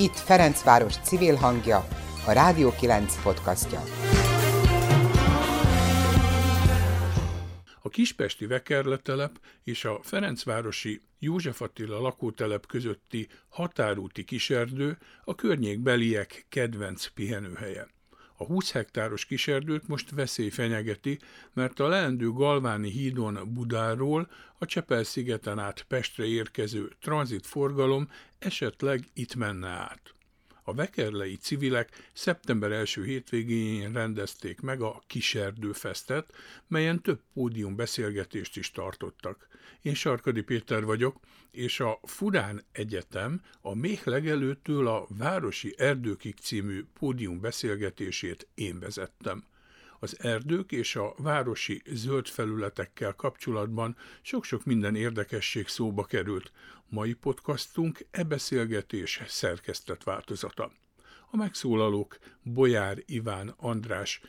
Itt Ferencváros civil hangja, a Rádió 9 podcastja. A Kispesti Vekerletelep és a Ferencvárosi József Attila lakótelep közötti határúti kiserdő a környékbeliek kedvenc pihenőhelye. A 20 hektáros kiserdőt most veszély fenyegeti, mert a leendő Galváni hídon Budáról a Csepel-szigeten át Pestre érkező tranzitforgalom esetleg itt menne át. A vekerlei civilek szeptember első hétvégén rendezték meg a Kiserdőfesztet, melyen több pódium beszélgetést is tartottak. Én Sarkadi Péter vagyok, és a Furán Egyetem a Méh legelőttől a Városi Erdőkig című pódium beszélgetését én vezettem. Az erdők és a városi zöld felületekkel kapcsolatban sok-sok minden érdekesség szóba került. Mai podcastunk e beszélgetés szerkesztett változata. A megszólalók Bolyár Iván András,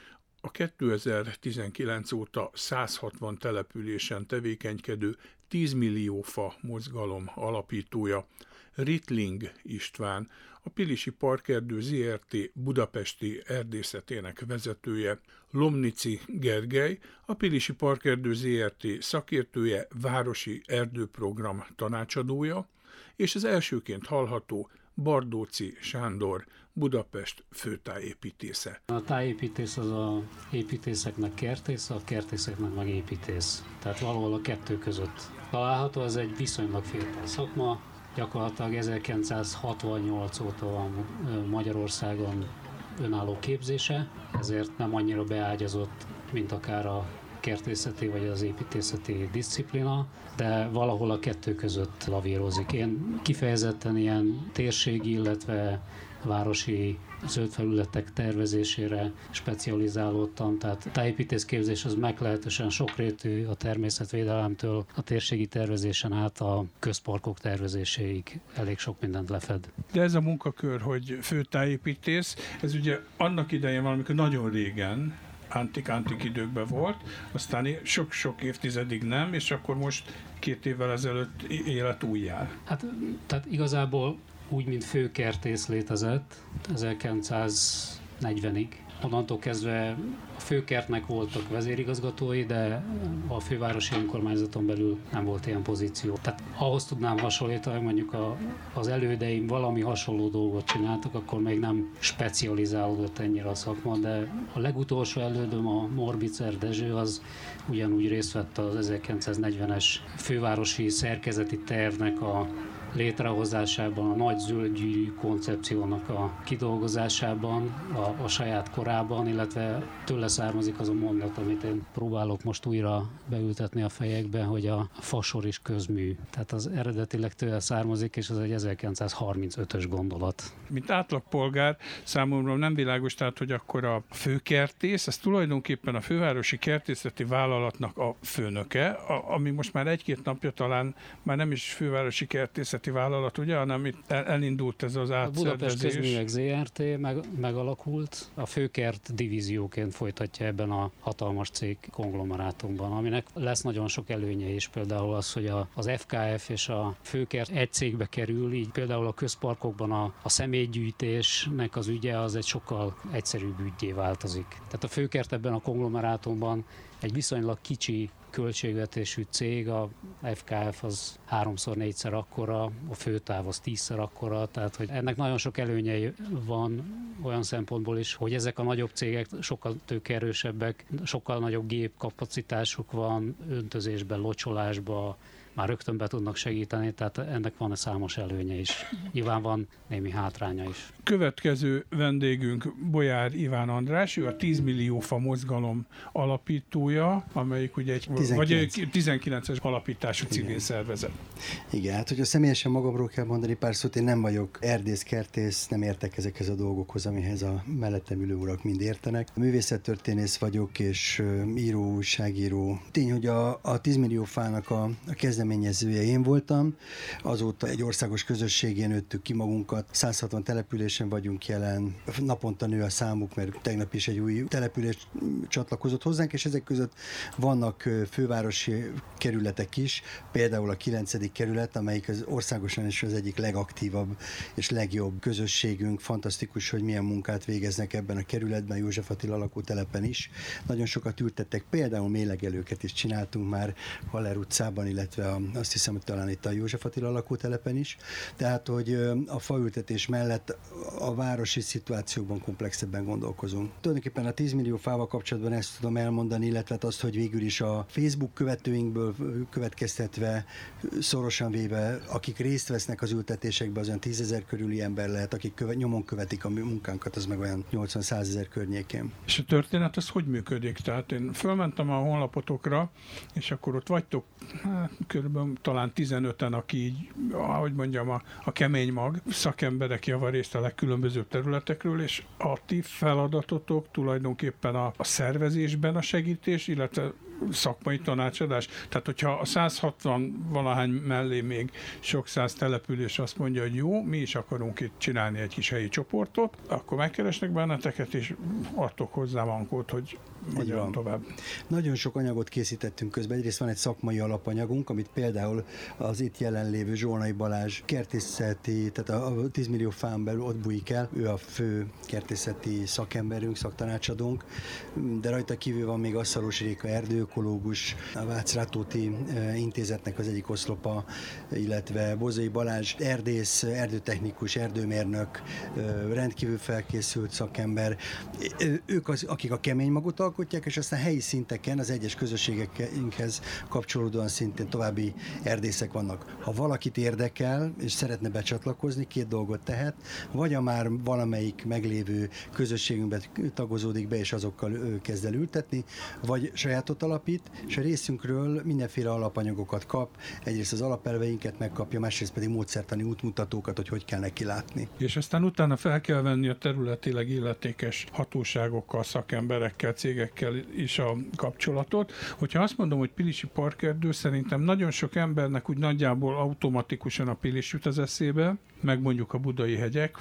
a 2019 óta 160 településen tevékenykedő 10 millió fa mozgalom alapítója, Ritling István, a Pilisi Parkerdő ZRT budapesti erdészetének vezetője, Lomnici Gergely, a Pilisi Parkerdő ZRT szakértője, városi erdőprogram tanácsadója, és az elsőként hallható Bardóci Sándor, Budapest főtájépítésze. A tájépítész az a építészeknek kertész, a kertészeknek meg építész. Tehát valahol a kettő között található, ez egy viszonylag fiatal szakma, gyakorlatilag 1968 óta van Magyarországon önálló képzése, ezért nem annyira beágyazott, mint akár a kertészeti vagy az építészeti disziplina, de valahol a kettő között lavírozik. Én kifejezetten ilyen térségi, illetve városi zöld felületek tervezésére specializálódtam, tehát tájépítészképzés az meglehetősen sokrétű a természetvédelemtől a térségi tervezésen át a közparkok tervezéséig elég sok mindent lefed. De ez a munkakör, hogy főtájépítész, ez ugye annak idején valamikor nagyon régen, antik-antik időkben volt, aztán sok-sok évtizedig nem, és akkor most két évvel ezelőtt élet újjá. Hát, tehát igazából úgy, mint főkertész létezett 1940-ig. Onnantól kezdve a főkertnek voltak vezérigazgatói, de a fővárosi önkormányzaton belül nem volt ilyen pozíció. Tehát ahhoz tudnám hasonlítani, hogy mondjuk a, az elődeim valami hasonló dolgot csináltak, akkor még nem specializálódott ennyire a szakma, de a legutolsó elődöm, a Morbicer Dezső, az ugyanúgy részt vett az 1940-es fővárosi szerkezeti tervnek a létrehozásában, a nagy zöldgyűrű koncepciónak a kidolgozásában, a, a saját korában, illetve tőle származik az a mondat, amit én próbálok most újra beültetni a fejekbe, hogy a fasor is közmű. Tehát az eredetileg tőle származik, és az egy 1935-ös gondolat. Mint átlagpolgár számomra nem világos, tehát, hogy akkor a főkertész, ez tulajdonképpen a fővárosi kertészeti vállalatnak a főnöke, a, ami most már egy-két napja talán már nem is fővárosi kertészet üzleti vállalat, ugye, hanem itt elindult ez az átszervezés. A Budapest Közművek ZRT meg, megalakult, a főkert divízióként folytatja ebben a hatalmas cég konglomerátumban, aminek lesz nagyon sok előnye is, például az, hogy a, az FKF és a főkert egy cégbe kerül, így például a közparkokban a, a személygyűjtésnek az ügye az egy sokkal egyszerűbb ügyé változik. Tehát a főkert ebben a konglomerátumban egy viszonylag kicsi költségvetésű cég, a FKF az háromszor, négyszer akkora, a főtáv az tízszer akkora, tehát hogy ennek nagyon sok előnyei van olyan szempontból is, hogy ezek a nagyobb cégek sokkal tőkerősebbek, sokkal nagyobb gépkapacitásuk van, öntözésben, locsolásban, már rögtön be tudnak segíteni, tehát ennek van számos előnye is. Nyilván van némi hátránya is. Következő vendégünk Bolyár Iván András, ő a 10 millió fa mozgalom alapítója, amelyik ugye egy 19. vagy 19-es alapítású civil Igen. szervezet. Igen, hát hogyha személyesen magamról kell mondani pár szót, én nem vagyok erdész-kertész, nem értek ezekhez a dolgokhoz, amihez a mellettem ülő urak mind értenek. Művészettörténész vagyok, és író, újságíró. Tény, hogy a, a 10 millió fának a, a kezdet kezdeményezője én voltam. Azóta egy országos közösségén nőttük ki magunkat. 160 településen vagyunk jelen. Naponta nő a számuk, mert tegnap is egy új település csatlakozott hozzánk, és ezek között vannak fővárosi kerületek is, például a 9. kerület, amelyik az országosan is az egyik legaktívabb és legjobb közösségünk. Fantasztikus, hogy milyen munkát végeznek ebben a kerületben, József Attila lakótelepen is. Nagyon sokat ültettek, például mélegelőket is csináltunk már Haller utcában, illetve azt hiszem, hogy talán itt a József Attila lakótelepen is. Tehát, hogy a faültetés mellett a városi szituációkban komplexebben gondolkozunk. Tulajdonképpen a 10 millió fával kapcsolatban ezt tudom elmondani, illetve azt, hogy végül is a Facebook követőinkből következtetve szorosan véve, akik részt vesznek az ültetésekben, az olyan 10 ezer körüli ember lehet, akik követ, nyomon követik a munkánkat, az meg olyan 80-100 ezer környékén. És a történet az hogy működik? Tehát én fölmentem a honlapotokra, és akkor ott vagytok hát, körülbelül talán 15-en, aki így, ahogy mondjam, a, a kemény mag, szakemberek javarészt a legkülönbözőbb területekről, és a ti feladatotok tulajdonképpen a, a szervezésben a segítés, illetve szakmai tanácsadás. Tehát, hogyha a 160 valahány mellé még sok száz település azt mondja, hogy jó, mi is akarunk itt csinálni egy kis helyi csoportot, akkor megkeresnek benneteket, és adtok hozzá mankót, hogy hogyan tovább. Nagyon sok anyagot készítettünk közben. Egyrészt van egy szakmai alapanyagunk, amit például az itt jelenlévő Zsolnai Balázs kertészeti, tehát a 10 millió fán belül ott bújik el. Ő a fő kertészeti szakemberünk, szaktanácsadónk, de rajta kívül van még Asszalos Réka erdőökológus, a Vácz Rátóti intézetnek az egyik oszlopa, illetve Bozai Balázs erdész, erdőtechnikus, erdőmérnök, rendkívül felkészült szakember. Ők az, akik a kemény magot alkotják, és aztán helyi szinteken az egyes közösségekhez kapcsolódóan szintén további erdészek vannak. Ha valakit érdekel, és szeretne becsatlakozni, két dolgot tehet, vagy a már valamelyik meglévő közösségünkbe tagozódik be, és azokkal kezd el ültetni, vagy sajátot alapít, és a részünkről mindenféle alapanyagokat kap, egyrészt az alapelveinket megkapja, másrészt pedig módszertani útmutatókat, hogy hogy kell neki látni. És aztán utána fel kell venni a területileg illetékes hatóságokkal, szakemberekkel, cégekkel, is a kapcsolatot. Hogyha azt mondom, hogy Pilisi parkerdő, szerintem nagyon sok embernek úgy nagyjából automatikusan a Pilis jut az eszébe, meg mondjuk a budai hegyek,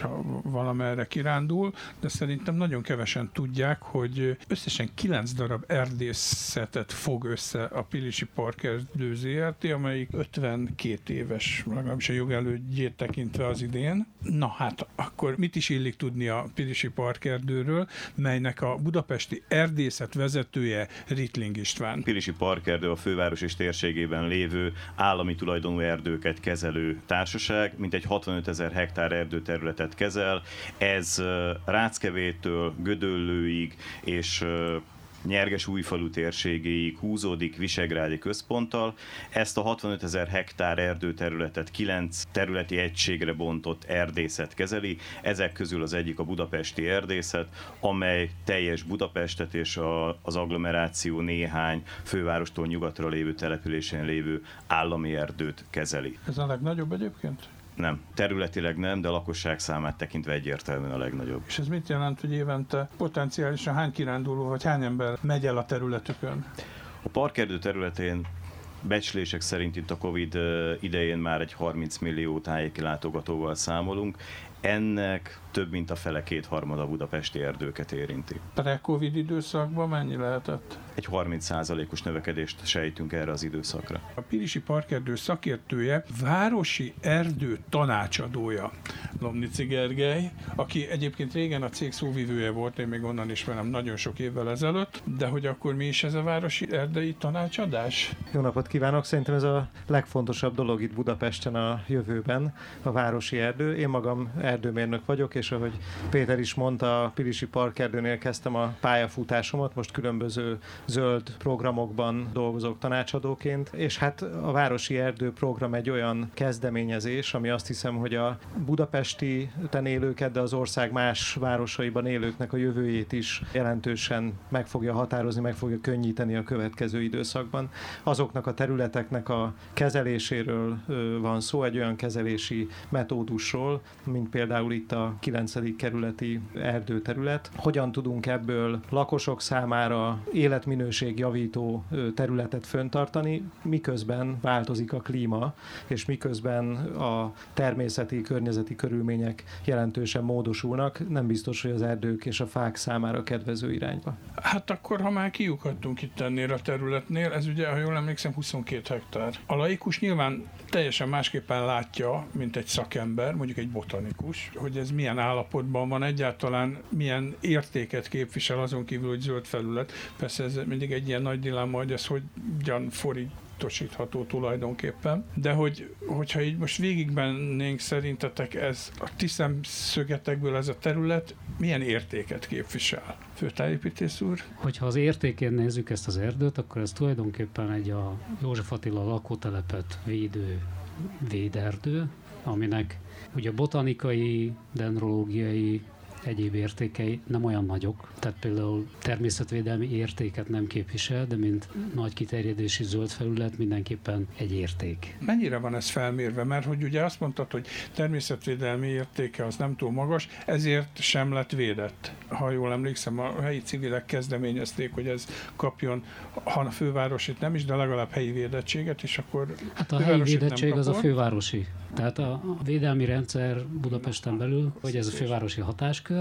ha valamerre kirándul, de szerintem nagyon kevesen tudják, hogy összesen 9 darab erdészetet fog össze a Pilisi Parkerdő ZRT, amelyik 52 éves, legalábbis a jogelődjét tekintve az idén. Na hát, akkor mit is illik tudni a Pilisi Parkerdőről, melynek a budapesti erdészet vezetője Ritling István. Pilisi Parkerdő a főváros és térségében lévő állami tulajdonú erdőket kezelő társaság, mint mintegy 65 ezer hektár erdőterületet kezel. Ez Ráckevétől Gödöllőig és Nyerges újfalu térségéig húzódik Visegrádi központtal. Ezt a 65 ezer hektár erdőterületet 9 területi egységre bontott erdészet kezeli. Ezek közül az egyik a budapesti erdészet, amely teljes Budapestet és a, az agglomeráció néhány fővárostól nyugatra lévő településén lévő állami erdőt kezeli. Ez a legnagyobb egyébként? Nem, területileg nem, de a lakosság számát tekintve egyértelműen a legnagyobb. És ez mit jelent, hogy évente potenciálisan hány kiránduló vagy hány ember megy el a területükön? A parkerdő területén becslések szerint itt a Covid idején már egy 30 millió tájéki látogatóval számolunk. Ennek több mint a fele kétharmada budapesti erdőket érinti. Pre-Covid időszakban mennyi lehetett? Egy 30%-os növekedést sejtünk erre az időszakra. A Pirisi Parkerdő szakértője, városi erdő tanácsadója, Lomnici Gergely, aki egyébként régen a cég szóvivője volt, én még onnan ismerem nagyon sok évvel ezelőtt, de hogy akkor mi is ez a városi erdei tanácsadás? Jó napot kívánok! Szerintem ez a legfontosabb dolog itt Budapesten a jövőben, a városi erdő. Én magam erdőmérnök vagyok, és ahogy Péter is mondta, a Pilisi Parkerdőnél kezdtem a pályafutásomat, most különböző zöld programokban dolgozok tanácsadóként, és hát a Városi Erdő program egy olyan kezdeményezés, ami azt hiszem, hogy a budapesti élőket, de az ország más városaiban élőknek a jövőjét is jelentősen meg fogja határozni, meg fogja könnyíteni a következő időszakban. Azoknak a területeknek a kezeléséről van szó, egy olyan kezelési metódusról, mint például itt a 9. kerületi erdőterület. Hogyan tudunk ebből lakosok számára, életminőségjavító területet föntartani, miközben változik a klíma, és miközben a természeti, környezeti körülmények jelentősen módosulnak, nem biztos, hogy az erdők és a fák számára kedvező irányba. Hát akkor, ha már kiukadtunk itt ennél a területnél, ez ugye, ha jól emlékszem, 22 hektár. A laikus nyilván teljesen másképpen látja, mint egy szakember, mondjuk egy botanikus, hogy ez milyen állapotban van, egyáltalán milyen értéket képvisel azon kívül, hogy zöld felület. Persze ez mindig egy ilyen nagy dilemma, hogy ez hogyan fordítosítható tulajdonképpen. De hogy, hogyha így most végigbennénk szerintetek ez a ti szemszögetekből ez a terület milyen értéket képvisel? Főtájépítész úr? Hogyha az értékén nézzük ezt az erdőt, akkor ez tulajdonképpen egy a József Attila lakótelepet védő véderdő, aminek ugye botanikai, dendrológiai, egyéb értékei nem olyan nagyok, tehát például természetvédelmi értéket nem képvisel, de mint nagy kiterjedési zöld felület mindenképpen egy érték. Mennyire van ez felmérve? Mert hogy ugye azt mondtad, hogy természetvédelmi értéke az nem túl magas, ezért sem lett védett. Ha jól emlékszem, a helyi civilek kezdeményezték, hogy ez kapjon, ha a fővárosit nem is, de legalább helyi védettséget, és akkor Hát a helyi védettség az a fővárosi. Tehát a védelmi rendszer Budapesten belül, hogy ez a fővárosi hatáskör,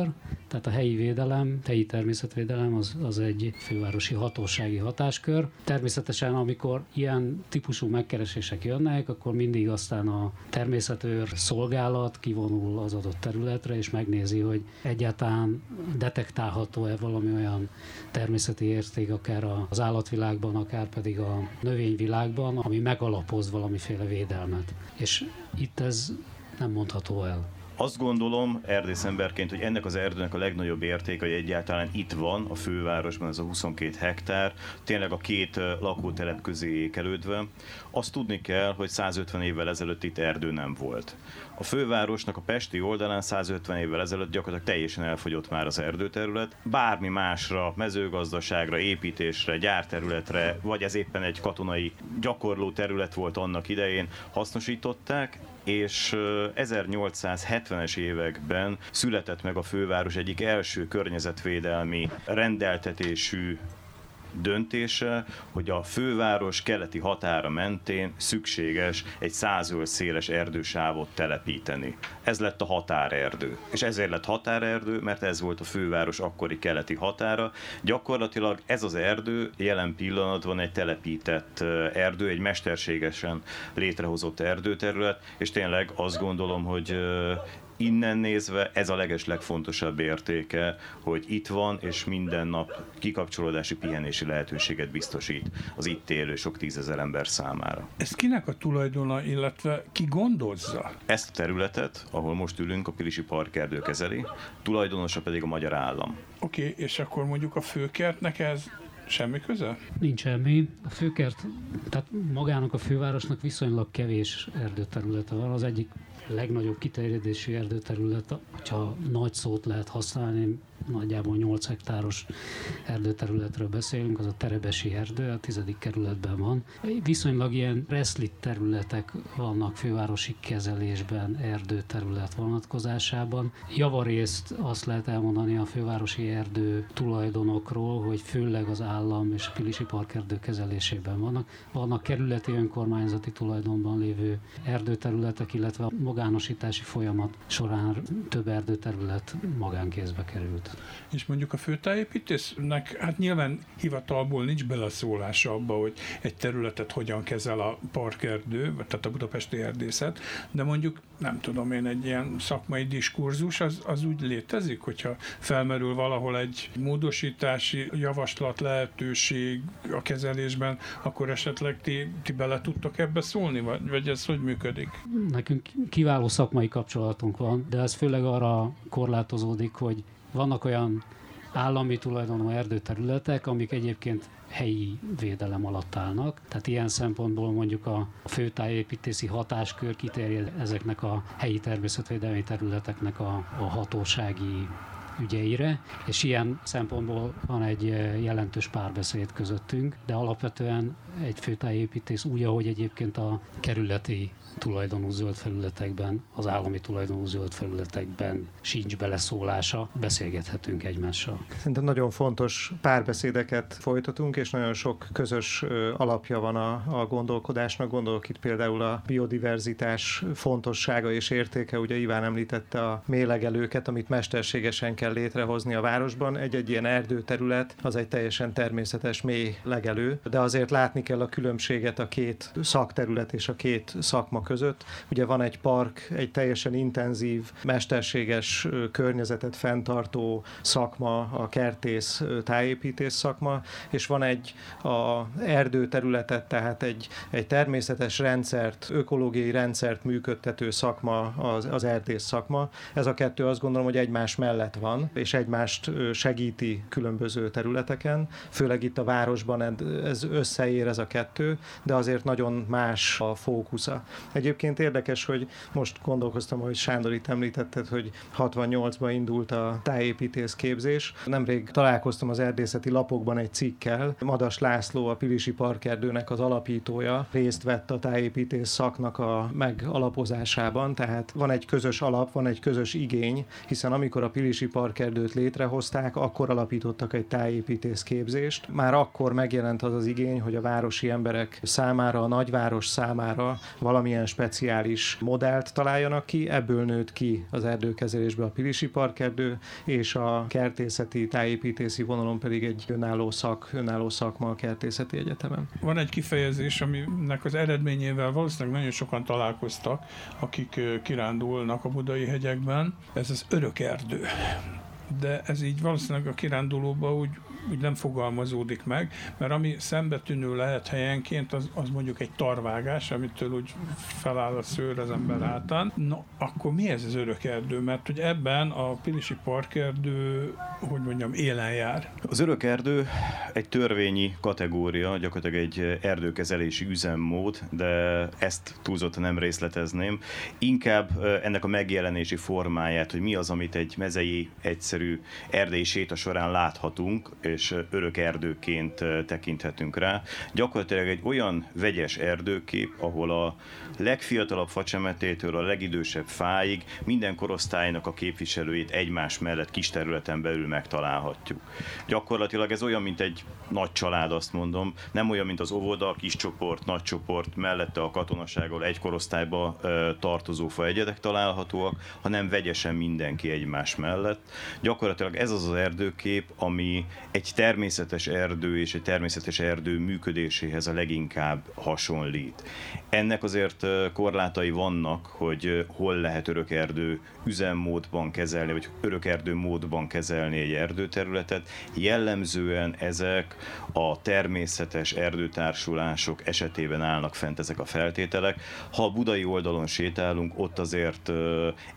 tehát a helyi védelem, helyi természetvédelem az, az egy fővárosi hatósági hatáskör. Természetesen, amikor ilyen típusú megkeresések jönnek, akkor mindig aztán a természetőr szolgálat kivonul az adott területre, és megnézi, hogy egyáltalán detektálható-e valami olyan természeti érték, akár az állatvilágban, akár pedig a növényvilágban, ami megalapoz valamiféle védelmet. És itt ez nem mondható el. Azt gondolom erdészemberként, hogy ennek az erdőnek a legnagyobb értéke, hogy egyáltalán itt van a fővárosban ez a 22 hektár, tényleg a két lakótelep közé ékelődve. Azt tudni kell, hogy 150 évvel ezelőtt itt erdő nem volt. A fővárosnak a pesti oldalán 150 évvel ezelőtt gyakorlatilag teljesen elfogyott már az erdőterület. Bármi másra, mezőgazdaságra, építésre, gyárterületre, vagy ez éppen egy katonai gyakorló terület volt annak idején, hasznosították, és 1870-es években született meg a főváros egyik első környezetvédelmi rendeltetésű döntése, hogy a főváros keleti határa mentén szükséges egy százöl széles erdősávot telepíteni. Ez lett a határerdő. És ezért lett határerdő, mert ez volt a főváros akkori keleti határa. Gyakorlatilag ez az erdő jelen pillanatban egy telepített erdő, egy mesterségesen létrehozott erdőterület, és tényleg azt gondolom, hogy innen nézve ez a leges legfontosabb értéke, hogy itt van, és minden nap kikapcsolódási, pihenési lehetőséget biztosít az itt élő sok tízezer ember számára. Ez kinek a tulajdona, illetve ki gondozza? Ezt a területet, ahol most ülünk, a Pilisi Parkerdő kezeli, tulajdonosa pedig a magyar állam. Oké, okay, és akkor mondjuk a főkertnek ez Semmi köze? Nincs semmi. A főkert, tehát magának a fővárosnak viszonylag kevés erdőterülete van. Az egyik legnagyobb kiterjedésű erdőterület, hogyha nagy szót lehet használni, nagyjából 8 hektáros erdőterületről beszélünk, az a Terebesi erdő, a tizedik kerületben van. Viszonylag ilyen reszlit területek vannak fővárosi kezelésben, erdőterület vonatkozásában. Javarészt azt lehet elmondani a fővárosi erdő tulajdonokról, hogy főleg az állam és a Pilisi Parkerdő kezelésében vannak. Vannak kerületi önkormányzati tulajdonban lévő erdőterületek, illetve a magánosítási folyamat során több erdőterület magánkézbe került. És mondjuk a főtájépítésznek, hát nyilván hivatalból nincs beleszólása abba, hogy egy területet hogyan kezel a parkerdő, tehát a budapesti erdészet, de mondjuk nem tudom én, egy ilyen szakmai diskurzus, az, az úgy létezik, hogyha felmerül valahol egy módosítási javaslat lehetőség a kezelésben, akkor esetleg ti, ti bele tudtok ebbe szólni, vagy, vagy ez hogy működik? Nekünk kiváló szakmai kapcsolatunk van, de ez főleg arra korlátozódik, hogy vannak olyan állami tulajdonú erdőterületek, amik egyébként helyi védelem alatt állnak. Tehát ilyen szempontból mondjuk a főtájépítési hatáskör kiterjed ezeknek a helyi természetvédelmi területeknek a, a hatósági ügyeire, és ilyen szempontból van egy jelentős párbeszéd közöttünk, de alapvetően egy főtájépítész úgy, ahogy egyébként a kerületi tulajdonú zöld felületekben, az állami tulajdonú zöld felületekben sincs beleszólása, beszélgethetünk egymással. Szerintem nagyon fontos párbeszédeket folytatunk, és nagyon sok közös alapja van a, a gondolkodásnak. Gondolok itt például a biodiverzitás fontossága és értéke. Ugye Iván említette a mélegelőket, amit mesterségesen kell létrehozni a városban. Egy-egy ilyen erdőterület az egy teljesen természetes mély legelő, de azért látni kell a különbséget a két szakterület és a két szakma között. Ugye van egy park, egy teljesen intenzív, mesterséges környezetet fenntartó szakma, a kertész tájépítés szakma, és van egy a erdőterületet, tehát egy, egy természetes rendszert, ökológiai rendszert működtető szakma, az, az erdész szakma. Ez a kettő azt gondolom, hogy egymás mellett van, és egymást segíti különböző területeken, főleg itt a városban ez összeér ez a kettő, de azért nagyon más a fókusza. Egyébként érdekes, hogy most gondolkoztam, hogy Sándor itt említetted, hogy 68-ban indult a tájépítész képzés. Nemrég találkoztam az erdészeti lapokban egy cikkel. Madas László, a Pilisi Parkerdőnek az alapítója részt vett a tájépítész szaknak a megalapozásában, tehát van egy közös alap, van egy közös igény, hiszen amikor a Pilisi Parkerdőt létrehozták, akkor alapítottak egy tájépítész képzést. Már akkor megjelent az az igény, hogy a városi emberek számára, a nagyváros számára valamilyen speciális modellt találjanak ki, ebből nőtt ki az erdőkezelésbe a Pilisi Parkerdő, és a kertészeti, tájépítési vonalon pedig egy önálló szak, önálló szakma a kertészeti egyetemen. Van egy kifejezés, aminek az eredményével valószínűleg nagyon sokan találkoztak, akik kirándulnak a budai hegyekben. Ez az örök erdő de ez így valószínűleg a kirándulóba úgy, úgy nem fogalmazódik meg, mert ami szembetűnő lehet helyenként, az, az mondjuk egy tarvágás, amitől úgy feláll a szőr az ember hátán. No, akkor mi ez az örök erdő? Mert hogy ebben a Pilisi parkerdő, hogy mondjam, élen jár. Az örök erdő egy törvényi kategória, gyakorlatilag egy erdőkezelési üzemmód, de ezt túlzottan nem részletezném. Inkább ennek a megjelenési formáját, hogy mi az, amit egy mezei egyszerű erdei séta során láthatunk, és örök erdőként tekinthetünk rá. Gyakorlatilag egy olyan vegyes erdőkép, ahol a legfiatalabb facsemetétől a legidősebb fáig minden korosztálynak a képviselőit egymás mellett kis területen belül megtalálhatjuk. Gyakorlatilag ez olyan, mint egy nagy család, azt mondom, nem olyan, mint az óvoda, kis csoport, nagy csoport, mellette a katonasággal egy korosztályba tartozó faegyedek találhatóak, hanem vegyesen mindenki egymás mellett gyakorlatilag ez az az erdőkép, ami egy természetes erdő és egy természetes erdő működéséhez a leginkább hasonlít. Ennek azért korlátai vannak, hogy hol lehet örökerdő üzemmódban kezelni, vagy örökerdő módban kezelni egy erdőterületet. Jellemzően ezek a természetes erdőtársulások esetében állnak fent ezek a feltételek. Ha a budai oldalon sétálunk, ott azért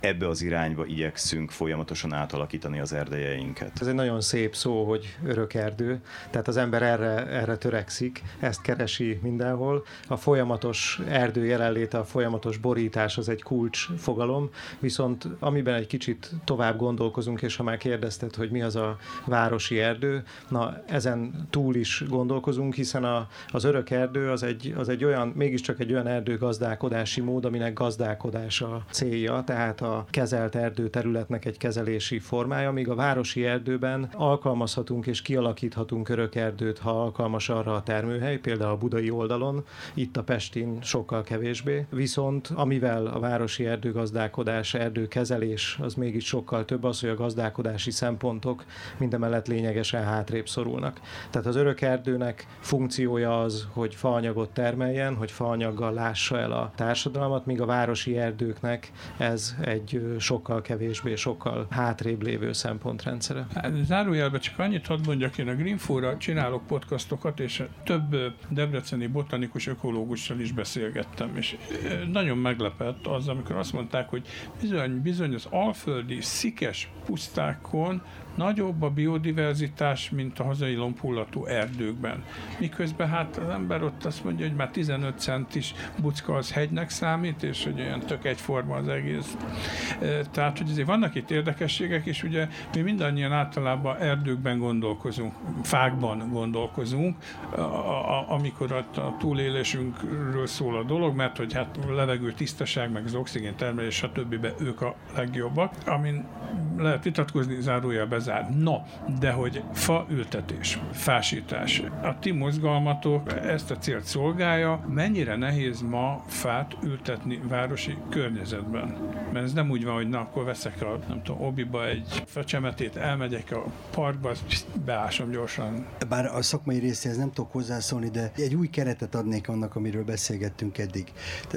ebbe az irányba igyekszünk folyamatosan átalakítani az erdejeinket. Ez egy nagyon szép szó, hogy örökerdő, tehát az ember erre, erre törekszik, ezt keresi mindenhol. A folyamatos erdő jelenléte, a folyamatos borítás az egy kulcs fogalom, viszont amiben egy kicsit tovább gondolkozunk, és ha már kérdezted, hogy mi az a városi erdő, na ezen túl is gondolkozunk, hiszen a, az örök erdő az egy, az egy olyan, mégiscsak egy olyan erdőgazdálkodási mód, aminek gazdálkodása célja, tehát a kezelt erdő területnek egy kezelési formája, míg a városi erdőben alkalmazhatunk és kialakíthatunk örökerdőt, ha alkalmas arra a termőhely, például a budai oldalon, itt a Pestin sokkal kevésbé. Viszont amivel a városi erdőgazdálkodás, erdőkezelés az mégis sokkal több az, hogy a gazdálkodási szempontok mindemellett lényegesen hátrébb szorulnak. Tehát az örökerdőnek funkciója az, hogy faanyagot termeljen, hogy faanyaggal lássa el a társadalmat, míg a városi erdőknek ez egy sokkal kevésbé, sokkal hátrébb lévő szempontrendszere. Hát, zárójelben csak annyit hadd mondjak, én a Greenfóra csinálok podcastokat, és több debreceni botanikus ökológussal is beszélgettem, és nagyon meglepett az, amikor azt mondták, hogy bizony, bizony az alföldi szikes pusztákon nagyobb a biodiverzitás, mint a hazai lombhullató erdőkben. Miközben hát az ember ott azt mondja, hogy már 15 centis bucka az hegynek számít, és hogy olyan tök egyforma az egész. Tehát, hogy azért vannak itt érdekességek, és ugye mi mindannyian általában erdőkben gondolkozunk, fákban gondolkozunk, amikor a túlélésünkről szól a dolog, mert hogy hát a levegő tisztaság, meg az oxigén termelés, stb. ők a legjobbak, amin lehet vitatkozni, zárója bezár. No, de hogy fa ültetés, fásítás. A ti mozgalmatok ezt a célt szolgálja. Mennyire nehéz ma fát ültetni városi környezetben? Mert ez nem úgy van, hogy na, akkor veszek a, nem tudom, obiba egy fecsemetét, elmegyek a parkba, beásom gyorsan. Bár a szakmai részéhez nem tudok hozzászólni, de egy új keretet adnék annak, amiről beszélgettünk eddig.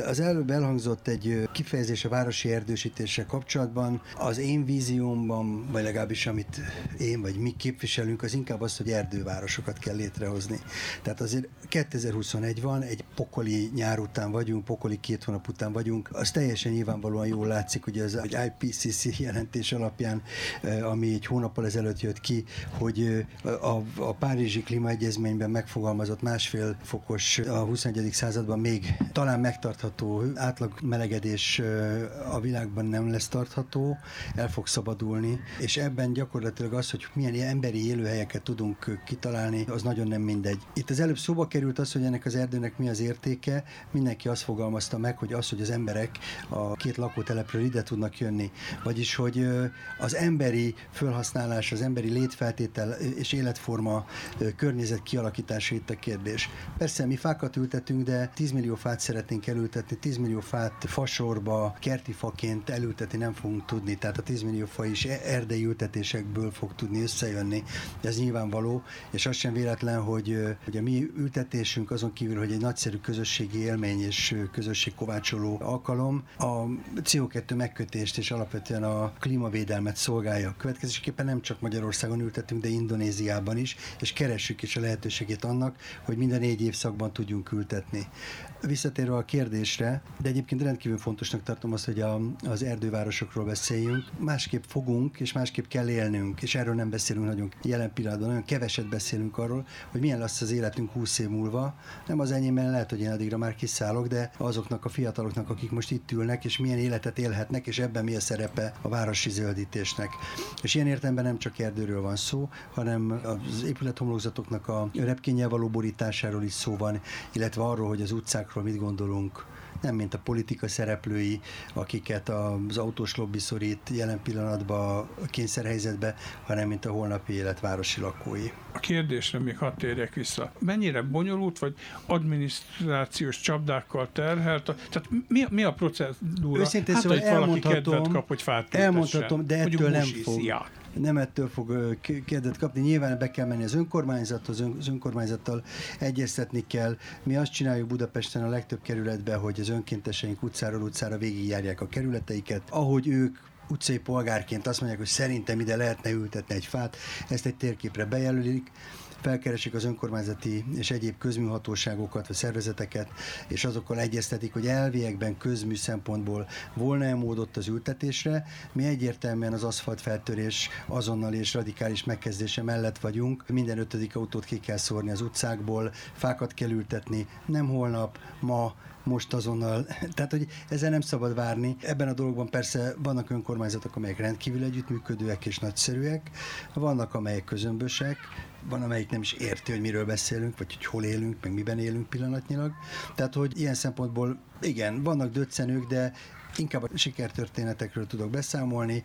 Az előbb elhangzott egy kifejezés a városi erdősítéssel kapcsolatban. Az én víziómban, vagy legalábbis amit én vagy mi képviselünk, az inkább az, hogy erdővárosokat kell létrehozni. Tehát azért 2021 van, egy pokoli nyár után vagyunk, pokoli két hónap után vagyunk. Az teljesen nyilvánvalóan jól látszik, hogy az egy IPCC jelentés alapján, ami egy hónappal ezelőtt jött ki, hogy a, a Párizsi Klímaegyezményben megfogalmazott másfél fokos a 21. században még talán megtartható átlag melegedés a világban nem lesz tartható, el fog szabadulni, és ebben gyakorlatilag az, hogy milyen emberi élőhelyeket tudunk kitalálni, az nagyon nem mindegy. Itt az előbb szóba került az, hogy ennek az erdőnek mi az értéke, mindenki azt fogalmazta meg, hogy az, hogy az emberek a két lakótelepről ide tudnak jönni, vagyis, hogy az emberi felhasználás, az emberi létfeltétel és életforma környezet kialakítása itt a kérdés. Persze mi fákat ültetünk, de 10 millió fát szeretnénk elültetni, 10 millió fát fasorba, kerti faként elültetni nem fogunk tudni, tehát a 10 millió fa is erdei ültetésekből fog tudni összejönni. Ez nyilvánvaló, és az sem véletlen, hogy, hogy a mi ültetésünk azon kívül, hogy egy nagyszerű közösségi élmény és közösségkovácsoló alkalom, a CO2 megkötést és alapvetően a klímavédelmet szolgálja. Következésképpen nem csak Magyarországon ültetünk, de Indonéziában is, és keressük is a lehetőségét annak, hogy minden négy évszakban tudjunk ültetni. Visszatérve a kérdésre, de egyébként rendkívül fontosnak tartom azt, hogy a, az erdővárosokról beszéljünk. Másképp fogunk, és másképp kell élnünk, és erről nem beszélünk nagyon jelen pillanatban, nagyon keveset beszélünk arról, hogy milyen lesz az életünk 20 év múlva. Nem az enyémben lehet, hogy én addigra már kiszállok, de azoknak a fiataloknak, akik most itt ülnek, és milyen életet élhetnek, és ebben mi a szerepe a városi zöldítésnek. És ilyen értelemben nem csak erdőről van szó, hanem az épülethomlokzatoknak a repkénnyel való borításáról is szó van, illetve arról, hogy az utcákról mit gondolunk, nem mint a politika szereplői, akiket az autós lobby szorít jelen pillanatban a kényszerhelyzetbe, hanem mint a holnapi élet városi lakói. A kérdésre még hadd térjek vissza. Mennyire bonyolult, vagy adminisztrációs csapdákkal terhelt? Tehát mi, mi a procedúra? Őszintén hát, szóval hogy valaki kedvet kap, hogy fát Elmondhatom, de ettől nem fog nem ettől fog kedvet kapni. Nyilván be kell menni az önkormányzathoz, az önkormányzattal egyeztetni kell. Mi azt csináljuk Budapesten a legtöbb kerületben, hogy az önkénteseink utcáról utcára végigjárják a kerületeiket. Ahogy ők utcai polgárként azt mondják, hogy szerintem ide lehetne ültetni egy fát, ezt egy térképre bejelölik, felkeresik az önkormányzati és egyéb közműhatóságokat vagy szervezeteket, és azokkal egyeztetik, hogy elviekben közmű szempontból volna-e mód ott az ültetésre. Mi egyértelműen az aszfaltfeltörés azonnal és radikális megkezdése mellett vagyunk. Minden ötödik autót ki kell szórni az utcákból, fákat kell ültetni, nem holnap, ma, most azonnal. Tehát, hogy ezzel nem szabad várni. Ebben a dologban persze vannak önkormányzatok, amelyek rendkívül együttműködőek és nagyszerűek, vannak, amelyek közömbösek, van, amelyik nem is érti, hogy miről beszélünk, vagy hogy hol élünk, meg miben élünk pillanatnyilag. Tehát, hogy ilyen szempontból igen, vannak döccenők, de inkább a sikertörténetekről tudok beszámolni,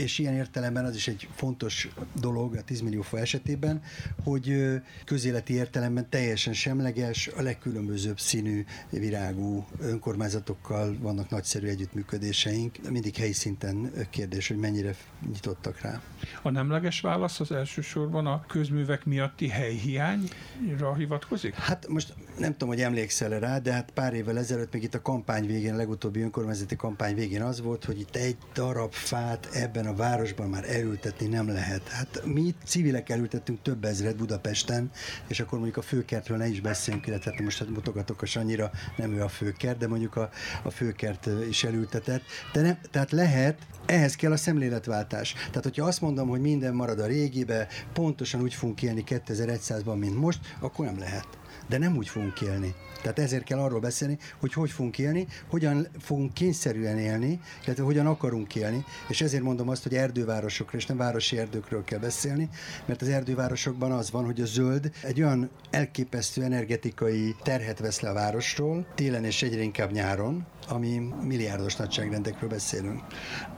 és ilyen értelemben az is egy fontos dolog a 10 millió fa esetében, hogy közéleti értelemben teljesen semleges, a legkülönbözőbb színű, virágú önkormányzatokkal vannak nagyszerű együttműködéseink. Mindig helyi szinten kérdés, hogy mennyire nyitottak rá. A nemleges válasz az elsősorban a közművek miatti helyhiányra hivatkozik? Hát most nem tudom, hogy emlékszel rá, de hát pár évvel ezelőtt még itt a kampány végén, a legutóbbi önkormányzati kampány végén az volt, hogy itt egy darab fát ebben a a városban már elültetni nem lehet. Hát mi civilek elültettünk több ezret Budapesten, és akkor mondjuk a főkertről ne is beszéljünk, illetve hát most hát mutogatok a Sanyira, nem ő a főkert, de mondjuk a, a főkert is elültetett. De nem, tehát lehet, ehhez kell a szemléletváltás. Tehát, hogyha azt mondom, hogy minden marad a régibe, pontosan úgy fogunk élni 2100-ban, mint most, akkor nem lehet. De nem úgy fogunk élni. Tehát ezért kell arról beszélni, hogy hogy fogunk élni, hogyan fogunk kényszerűen élni, illetve hogyan akarunk élni, és ezért mondom azt, hogy erdővárosokra és nem városi erdőkről kell beszélni, mert az erdővárosokban az van, hogy a zöld egy olyan elképesztő energetikai terhet vesz le a városról, télen és egyre inkább nyáron, ami milliárdos nagyságrendekről beszélünk.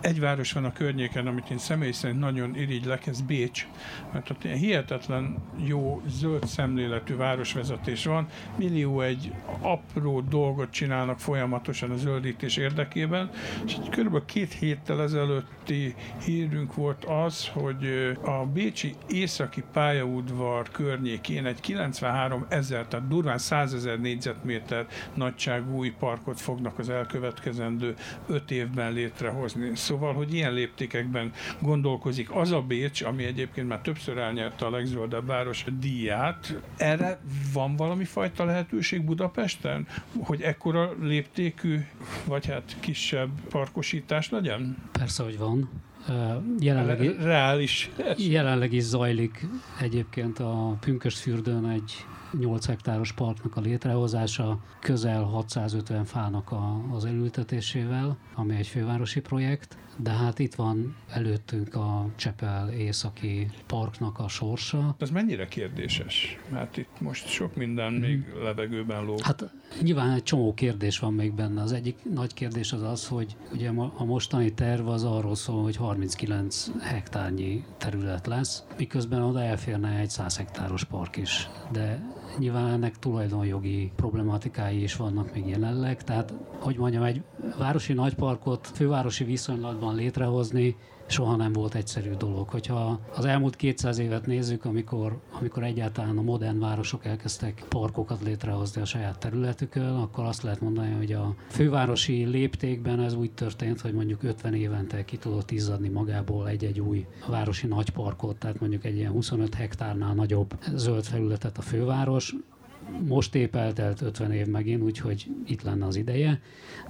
Egy város van a környéken, amit én személy szerint nagyon irigylek, ez Bécs, mert ott ilyen hihetetlen jó zöld szemléletű városvezetés van, millió egy apró dolgot csinálnak folyamatosan a zöldítés érdekében, és kb. két héttel ezelőtti hírünk volt az, hogy a Bécsi északi pályaudvar környékén egy 93 ezer, tehát durván 100 ezer négyzetméter nagyságú új parkot fognak az elkövetkezendő öt évben létrehozni. Szóval, hogy ilyen léptékekben gondolkozik az a Bécs, ami egyébként már többször elnyerte a legzöldebb város díját. Erre van valami fajta lehetőség Budapesten, hogy ekkora léptékű, vagy hát kisebb parkosítás legyen? Persze, hogy van. Jelenleg, Reális. Jelenleg is zajlik egyébként a Pünkösfürdőn egy 8 hektáros parknak a létrehozása, közel 650 fának a, az elültetésével, ami egy fővárosi projekt, de hát itt van előttünk a Csepel északi parknak a sorsa. Ez mennyire kérdéses? Mert itt most sok minden még hmm. levegőben lóg. Hát nyilván egy csomó kérdés van még benne. Az egyik nagy kérdés az az, hogy ugye a mostani terv az arról szól, hogy 39 hektárnyi terület lesz, miközben oda elférne egy 100 hektáros park is. De nyilván ennek tulajdonjogi problematikái is vannak még jelenleg, tehát hogy mondjam, egy városi nagyparkot fővárosi viszonylatban létrehozni soha nem volt egyszerű dolog. Hogyha az elmúlt 200 évet nézzük, amikor, amikor egyáltalán a modern városok elkezdtek parkokat létrehozni a saját területükön, akkor azt lehet mondani, hogy a fővárosi léptékben ez úgy történt, hogy mondjuk 50 évente ki tudott izzadni magából egy-egy új városi nagyparkot, tehát mondjuk egy ilyen 25 hektárnál nagyobb zöld felületet a főváros, most épp eltelt 50 év megint, úgyhogy itt lenne az ideje,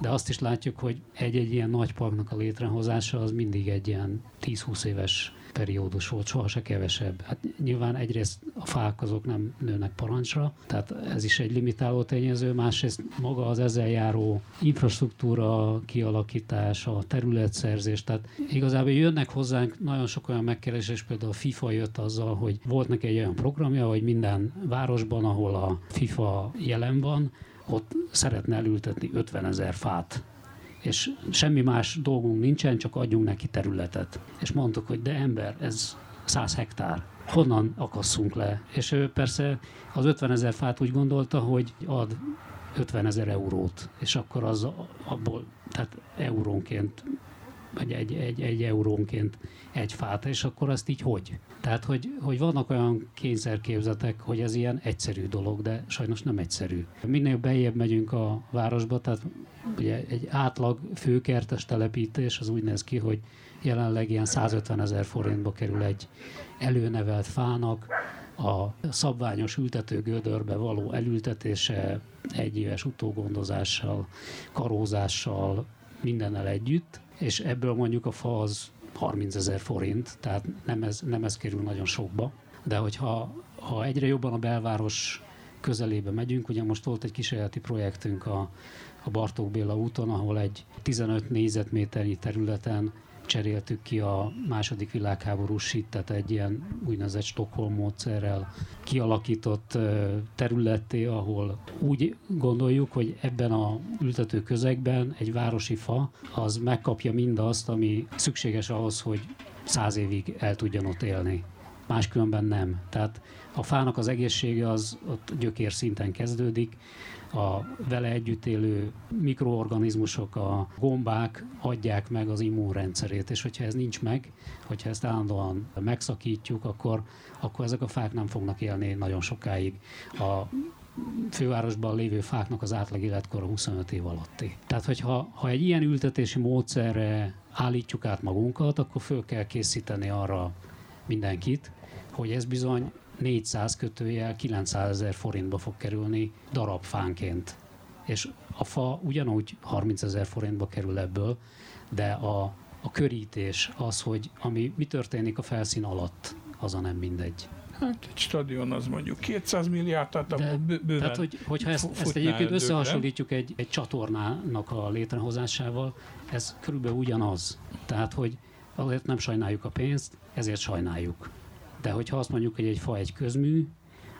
de azt is látjuk, hogy egy-egy ilyen nagy parknak a létrehozása az mindig egy ilyen 10-20 éves periódus volt, soha se kevesebb. Hát nyilván egyrészt a fák azok nem nőnek parancsra, tehát ez is egy limitáló tényező, másrészt maga az ezzel járó infrastruktúra kialakítása, a területszerzés, tehát igazából jönnek hozzánk nagyon sok olyan megkeresés, például a FIFA jött azzal, hogy volt neki egy olyan programja, hogy minden városban, ahol a FIFA jelen van, ott szeretne elültetni 50 ezer fát és semmi más dolgunk nincsen, csak adjunk neki területet. És mondtuk, hogy de ember, ez 100 hektár, honnan akasszunk le? És ő persze az 50 ezer fát úgy gondolta, hogy ad 50 ezer eurót, és akkor az abból, tehát eurónként vagy egy, egy, egy eurónként egy fát, és akkor azt így hogy? Tehát, hogy, hogy vannak olyan kényszerképzetek, hogy ez ilyen egyszerű dolog, de sajnos nem egyszerű. Minél bejebb megyünk a városba, tehát ugye egy átlag főkertes telepítés az úgy néz ki, hogy jelenleg ilyen 150 ezer forintba kerül egy előnevelt fának, a szabványos ültetőgödörbe való elültetése egy éves utógondozással, karózással, mindennel együtt, és ebből mondjuk a fa az 30 ezer forint, tehát nem ez, nem ez kerül nagyon sokba. De hogyha ha egyre jobban a belváros közelébe megyünk, ugye most volt egy kísérleti projektünk a, a Bartók Béla úton, ahol egy 15 négyzetméternyi területen cseréltük ki a második világháború sittet egy ilyen úgynevezett Stockholm módszerrel kialakított területté, ahol úgy gondoljuk, hogy ebben a ültető közegben egy városi fa az megkapja mindazt, ami szükséges ahhoz, hogy száz évig el tudjon ott élni. Máskülönben nem. Tehát a fának az egészsége az ott gyökér szinten kezdődik, a vele együtt élő mikroorganizmusok, a gombák adják meg az immunrendszerét, és hogyha ez nincs meg, hogyha ezt állandóan megszakítjuk, akkor, akkor ezek a fák nem fognak élni nagyon sokáig. A fővárosban lévő fáknak az átlag életkora 25 év alatti. Tehát, hogyha ha egy ilyen ültetési módszerre állítjuk át magunkat, akkor föl kell készíteni arra mindenkit, hogy ez bizony 400 kötőjel 900 ezer forintba fog kerülni darabfánként. És a fa ugyanúgy 30 ezer forintba kerül ebből, de a, a körítés, az, hogy ami mi történik a felszín alatt, az a nem mindegy. Hát egy stadion az mondjuk 200 milliárd, tehát De, bőven tehát, hogy, hogyha ezt, ezt egyébként összehasonlítjuk egy, egy csatornának a létrehozásával, ez körülbelül ugyanaz. Tehát, hogy azért nem sajnáljuk a pénzt, ezért sajnáljuk. De hogyha azt mondjuk, hogy egy fa egy közmű,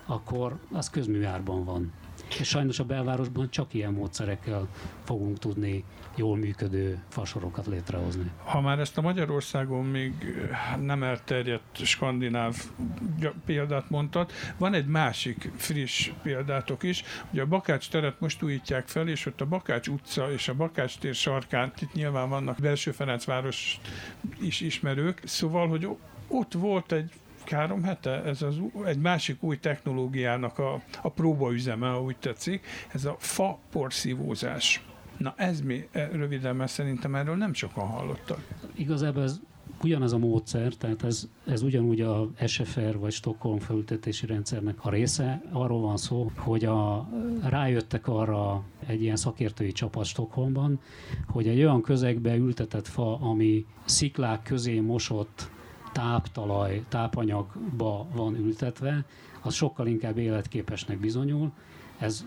akkor az közműárban van. És sajnos a belvárosban csak ilyen módszerekkel fogunk tudni jól működő fasorokat létrehozni. Ha már ezt a Magyarországon még nem elterjedt skandináv példát mondtad, van egy másik friss példátok is, hogy a Bakács teret most újítják fel, és ott a Bakács utca és a Bakács tér sarkán, itt nyilván vannak belső Ferencváros is ismerők, szóval, hogy ott volt egy három hete, ez az, egy másik új technológiának a, a próbaüzeme, ha tetszik, ez a fa porszívózás. Na ez mi, e, röviden, mert szerintem erről nem sokan hallottak. Igazából ez ugyanaz a módszer, tehát ez, ez ugyanúgy a SFR vagy Stockholm felültetési rendszernek a része. Arról van szó, hogy a, rájöttek arra egy ilyen szakértői csapat Stockholmban, hogy egy olyan közegbe ültetett fa, ami sziklák közé mosott táptalaj, tápanyagba van ültetve, az sokkal inkább életképesnek bizonyul. Ez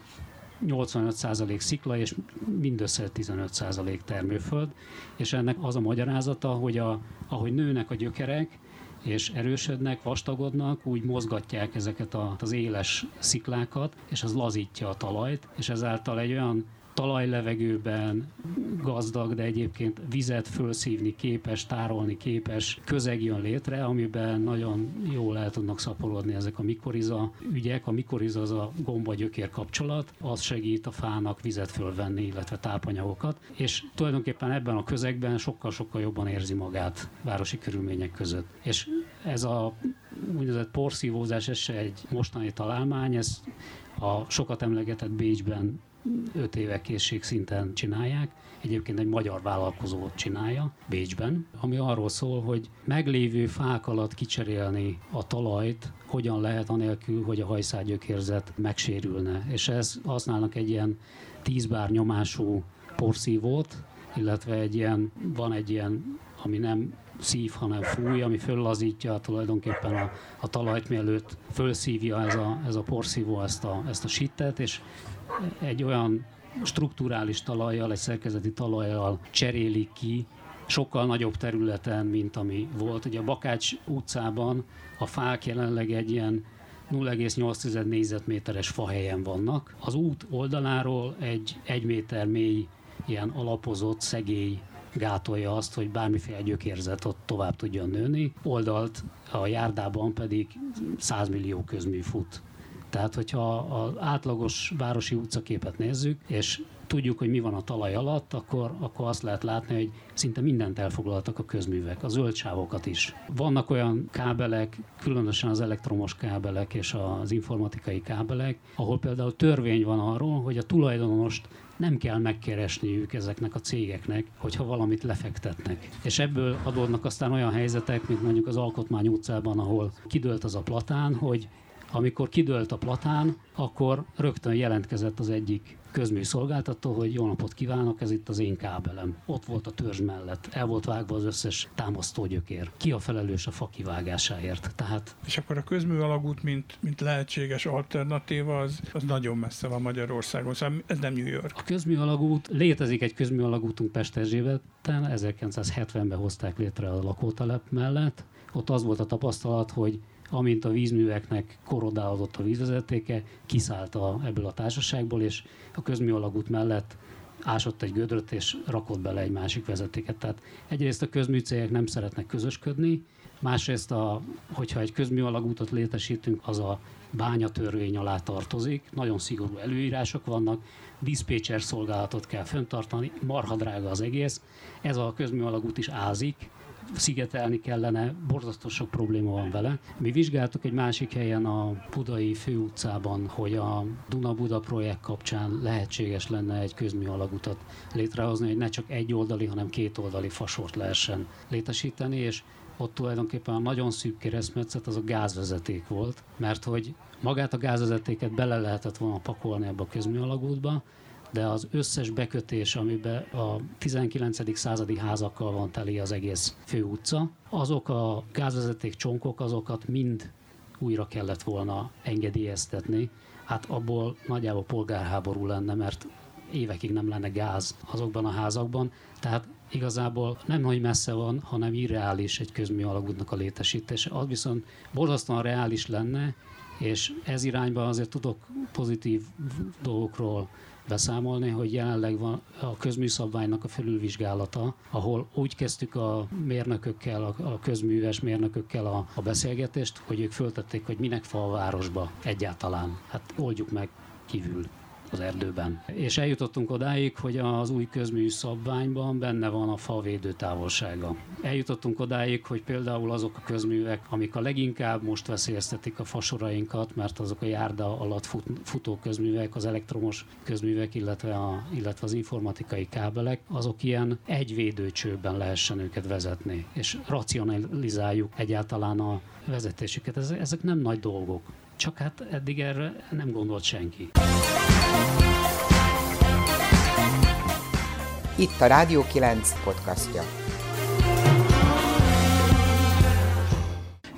85% szikla és mindössze 15% termőföld, és ennek az a magyarázata, hogy a, ahogy nőnek a gyökerek, és erősödnek, vastagodnak, úgy mozgatják ezeket a, az éles sziklákat, és az lazítja a talajt, és ezáltal egy olyan talajlevegőben gazdag, de egyébként vizet fölszívni képes, tárolni képes közeg jön létre, amiben nagyon jól el tudnak szaporodni ezek a mikoriza ügyek. A mikoriza az a gomba-gyökér kapcsolat, az segít a fának vizet fölvenni, illetve tápanyagokat, és tulajdonképpen ebben a közegben sokkal-sokkal jobban érzi magát városi körülmények között. És ez a úgynevezett porszívózás, ez se egy mostani találmány, ez a sokat emlegetett Bécsben 5 éve készség szinten csinálják. Egyébként egy magyar vállalkozó csinálja Bécsben, ami arról szól, hogy meglévő fák alatt kicserélni a talajt, hogyan lehet anélkül, hogy a hajszágyökérzet megsérülne. És ez használnak egy ilyen 10 bár nyomású porszívót, illetve egy ilyen, van egy ilyen, ami nem szív, hanem fúj, ami föllazítja tulajdonképpen a, a talajt, mielőtt fölszívja ez a, ez a porszívó ezt a, ezt a sittet, és egy olyan strukturális talajjal, egy szerkezeti talajjal cserélik ki, sokkal nagyobb területen, mint ami volt. Ugye a Bakács utcában a fák jelenleg egy ilyen 0,8 négyzetméteres fahelyen vannak. Az út oldaláról egy egy méter mély, ilyen alapozott, szegély gátolja azt, hogy bármiféle gyökérzet ott tovább tudjon nőni. Oldalt a járdában pedig 100 millió közmű fut. Tehát, hogyha az átlagos városi utcaképet nézzük, és tudjuk, hogy mi van a talaj alatt, akkor, akkor azt lehet látni, hogy szinte mindent elfoglaltak a közművek, a zöldsávokat is. Vannak olyan kábelek, különösen az elektromos kábelek és az informatikai kábelek, ahol például törvény van arról, hogy a tulajdonost nem kell megkeresniük ezeknek a cégeknek, hogyha valamit lefektetnek. És ebből adódnak aztán olyan helyzetek, mint mondjuk az Alkotmány utcában, ahol kidőlt az a platán, hogy amikor kidőlt a platán, akkor rögtön jelentkezett az egyik közműszolgáltató, hogy jó napot kívánok, ez itt az én kábelem. Ott volt a törzs mellett, el volt vágva az összes támasztógyökér. Ki a felelős a fa kivágásáért? Tehát... És akkor a közmű alagút, mint, mint lehetséges alternatíva, az, az nagyon messze van Magyarországon, szóval ez nem New York. A közmű alagút, létezik egy közmű alagútunk Pesterzsébeten, 1970-ben hozták létre a lakótelep mellett. Ott az volt a tapasztalat, hogy amint a vízműveknek korodálódott a vízvezetéke, kiszállt a, ebből a társaságból, és a közműalagút mellett ásott egy gödröt, és rakott bele egy másik vezetéket. Tehát egyrészt a közműcégek nem szeretnek közösködni, másrészt, a, hogyha egy közműalagútot létesítünk, az a bányatörvény alá tartozik, nagyon szigorú előírások vannak, diszpécser szolgálatot kell föntartani, marha drága az egész. Ez a közműalagút is ázik, szigetelni kellene, borzasztó sok probléma van vele. Mi vizsgáltuk egy másik helyen a Budai főutcában, hogy a Duna-Buda projekt kapcsán lehetséges lenne egy közmű alagutat létrehozni, hogy ne csak egy oldali, hanem két oldali fasort lehessen létesíteni, és ott tulajdonképpen a nagyon szűk keresztmetszet az a gázvezeték volt, mert hogy magát a gázvezetéket bele lehetett volna pakolni ebbe a közműalagútba, de az összes bekötés, amiben a 19. századi házakkal van teli az egész főutca, azok a gázvezeték csonkok, azokat mind újra kellett volna engedélyeztetni. Hát abból nagyjából polgárháború lenne, mert évekig nem lenne gáz azokban a házakban, tehát igazából nem hogy messze van, hanem irreális egy közmű alagútnak a létesítése. Az viszont borzasztóan reális lenne, és ez irányban azért tudok pozitív dolgokról beszámolni, hogy jelenleg van a közműszabványnak a felülvizsgálata, ahol úgy kezdtük a mérnökökkel, a közműves mérnökökkel a, a beszélgetést, hogy ők föltették, hogy minek fa a városba egyáltalán. Hát oldjuk meg kívül az erdőben. És eljutottunk odáig, hogy az új közmű szabványban benne van a fa védő távolsága. Eljutottunk odáig, hogy például azok a közművek, amik a leginkább most veszélyeztetik a fasorainkat, mert azok a járda alatt fut, futó közművek, az elektromos közművek, illetve, a, illetve az informatikai kábelek, azok ilyen egy védőcsőben lehessen őket vezetni, és racionalizáljuk egyáltalán a vezetésüket. Ezek nem nagy dolgok. Csak hát eddig erre nem gondolt senki. Itt a Rádió 9 podcastja.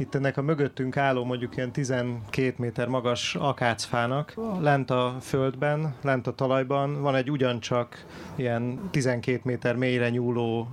Itt ennek a mögöttünk álló mondjuk ilyen 12 méter magas akácfának lent a földben, lent a talajban van egy ugyancsak ilyen 12 méter mélyre nyúló,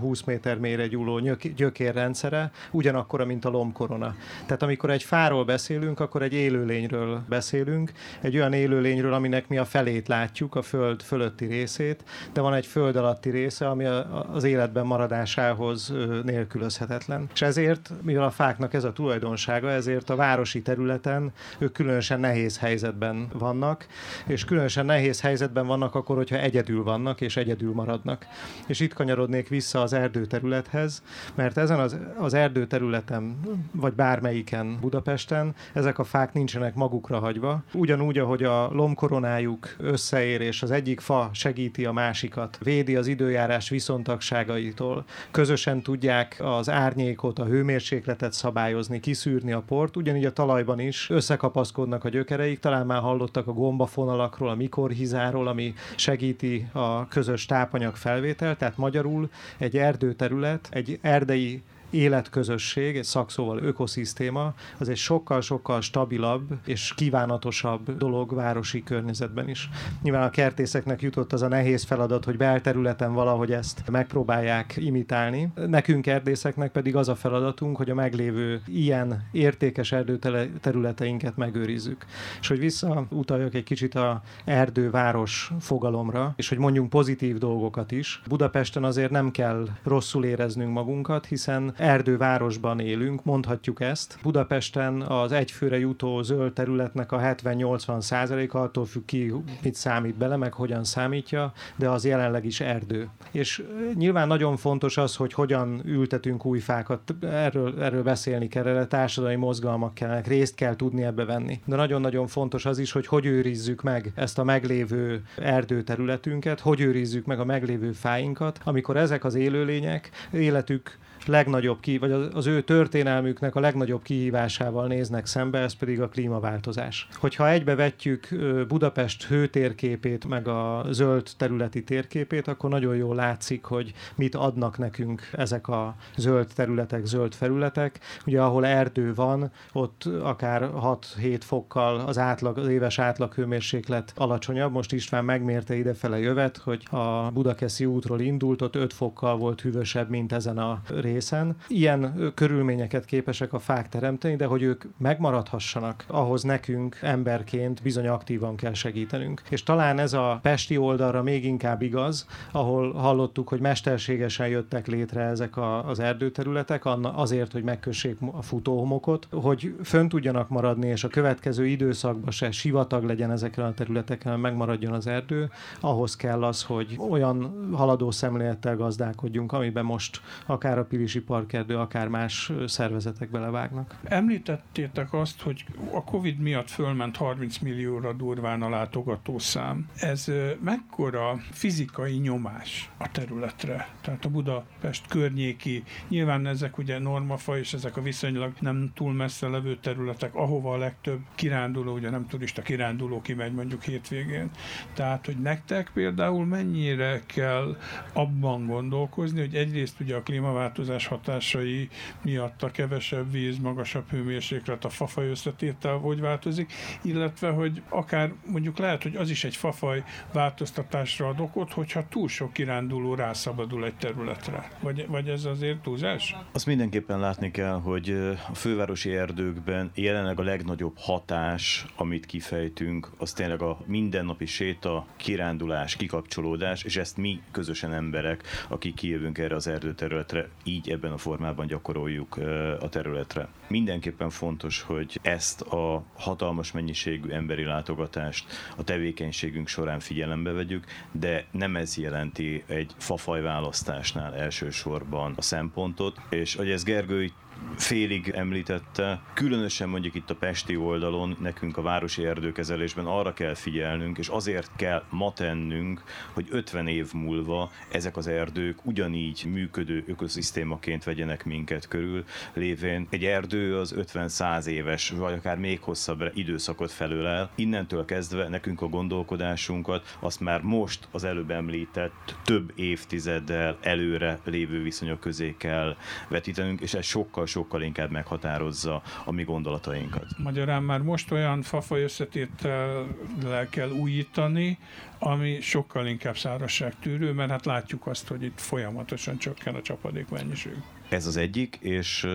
20 méter mélyre nyúló gyökérrendszere, ugyanakkora, mint a lombkorona. Tehát amikor egy fáról beszélünk, akkor egy élőlényről beszélünk, egy olyan élőlényről, aminek mi a felét látjuk, a föld fölötti részét, de van egy föld alatti része, ami az életben maradásához nélkülözhetetlen. És ezért, mivel a fáknak ez a tulajdonsága, ezért a városi területen ők különösen nehéz helyzetben vannak, és különösen nehéz helyzetben vannak akkor, hogyha egyedül vannak és egyedül maradnak. És itt kanyarodnék vissza az erdőterülethez, mert ezen az, az erdőterületen, vagy bármelyiken Budapesten, ezek a fák nincsenek magukra hagyva. Ugyanúgy, ahogy a lombkoronájuk összeér, és az egyik fa segíti a másikat, védi az időjárás viszontagságaitól, közösen tudják az árnyékot, a hőmérsékletet szabályozni, szabályozni, kiszűrni a port, ugyanígy a talajban is összekapaszkodnak a gyökereik, talán már hallottak a gombafonalakról, a mikorhizáról, ami segíti a közös tápanyag felvétel, tehát magyarul egy erdőterület, egy erdei életközösség, egy szakszóval ökoszisztéma, az egy sokkal-sokkal stabilabb és kívánatosabb dolog városi környezetben is. Nyilván a kertészeknek jutott az a nehéz feladat, hogy belterületen valahogy ezt megpróbálják imitálni. Nekünk erdészeknek pedig az a feladatunk, hogy a meglévő ilyen értékes erdőterületeinket megőrizzük. És hogy visszautaljak egy kicsit a erdőváros fogalomra, és hogy mondjunk pozitív dolgokat is. Budapesten azért nem kell rosszul éreznünk magunkat, hiszen erdővárosban élünk, mondhatjuk ezt. Budapesten az egyfőre jutó zöld területnek a 70-80 százaléka attól függ ki, mit számít bele, meg hogyan számítja, de az jelenleg is erdő. És nyilván nagyon fontos az, hogy hogyan ültetünk új fákat, erről, erről beszélni kell, erre társadalmi mozgalmak kellene, részt kell tudni ebbe venni. De nagyon-nagyon fontos az is, hogy hogy őrizzük meg ezt a meglévő erdőterületünket, hogy őrizzük meg a meglévő fáinkat, amikor ezek az élőlények életük legnagyobb ki, vagy az ő történelmüknek a legnagyobb kihívásával néznek szembe, ez pedig a klímaváltozás. Hogyha egybevetjük Budapest hőtérképét, meg a zöld területi térképét, akkor nagyon jól látszik, hogy mit adnak nekünk ezek a zöld területek, zöld felületek. Ugye ahol erdő van, ott akár 6-7 fokkal az átlag, az éves átlag hőmérséklet alacsonyabb. Most István megmérte idefele jövet, hogy a Budakeszi útról indult, ott 5 fokkal volt hűvösebb, mint ezen a részen. Ilyen körülményeket képesek a fák teremteni, de hogy ők megmaradhassanak, ahhoz nekünk emberként bizony aktívan kell segítenünk. És talán ez a pesti oldalra még inkább igaz, ahol hallottuk, hogy mesterségesen jöttek létre ezek a, az erdőterületek, azért, hogy megkössék a futóhomokot, hogy fönn tudjanak maradni, és a következő időszakban se sivatag legyen ezeken a területeken, megmaradjon az erdő, ahhoz kell az, hogy olyan haladó szemlélettel gazdálkodjunk, amiben most akár a Pilisi Parkerdő, akár más szervezetek belevágnak. Említettétek azt, hogy a Covid miatt fölment 30 millióra durván a látogatószám. Ez mekkora fizikai nyomás a területre? Tehát a Budapest környéki, nyilván ezek ugye normafa, és ezek a viszonylag nem túl messze levő területek, ahova a legtöbb kiránduló, ugye nem turista kiránduló kimegy mondjuk hétvégén. Tehát, hogy nektek például mennyire kell abban gondolkozni, hogy egyrészt ugye a klímaváltozás hatásai miatt a kevesebb víz, magasabb hőmérséklet, a fafaj összetétel hogy változik, illetve, hogy akár mondjuk lehet, hogy az is egy fafaj változtatásra ad okot, hogyha túl sok kiránduló rászabadul egy területre. Vagy, vagy ez azért túlzás? Azt mindenképpen látni kell, hogy a fővárosi erdőkben jelenleg a legnagyobb hatás, amit kifejtünk, az tényleg a mindennapi séta, kirándulás, kikapcsolódás, és ezt mi közösen emberek, akik kijövünk erre az erdőterületre, így ebben a formában gyakoroljuk a területre. Mindenképpen fontos, hogy ezt a hatalmas mennyiségű emberi látogatást a tevékenységünk során figyelembe vegyük, de nem ez jelenti egy fafaj választásnál elsősorban a szempontot, és hogy ez Gergő félig említette, különösen mondjuk itt a Pesti oldalon nekünk a városi erdőkezelésben arra kell figyelnünk, és azért kell ma tennünk, hogy 50 év múlva ezek az erdők ugyanígy működő ökoszisztémaként vegyenek minket körül, lévén egy erdő az 50-100 éves, vagy akár még hosszabb időszakot felölel. Innentől kezdve nekünk a gondolkodásunkat azt már most az előbb említett több évtizeddel előre lévő viszonyok közé kell vetítenünk, és ez sokkal sokkal inkább meghatározza a mi gondolatainkat. Magyarán már most olyan fafaj összetétellel kell újítani, ami sokkal inkább szárazságtűrő, mert hát látjuk azt, hogy itt folyamatosan csökken a csapadék mennyiség. Ez az egyik, és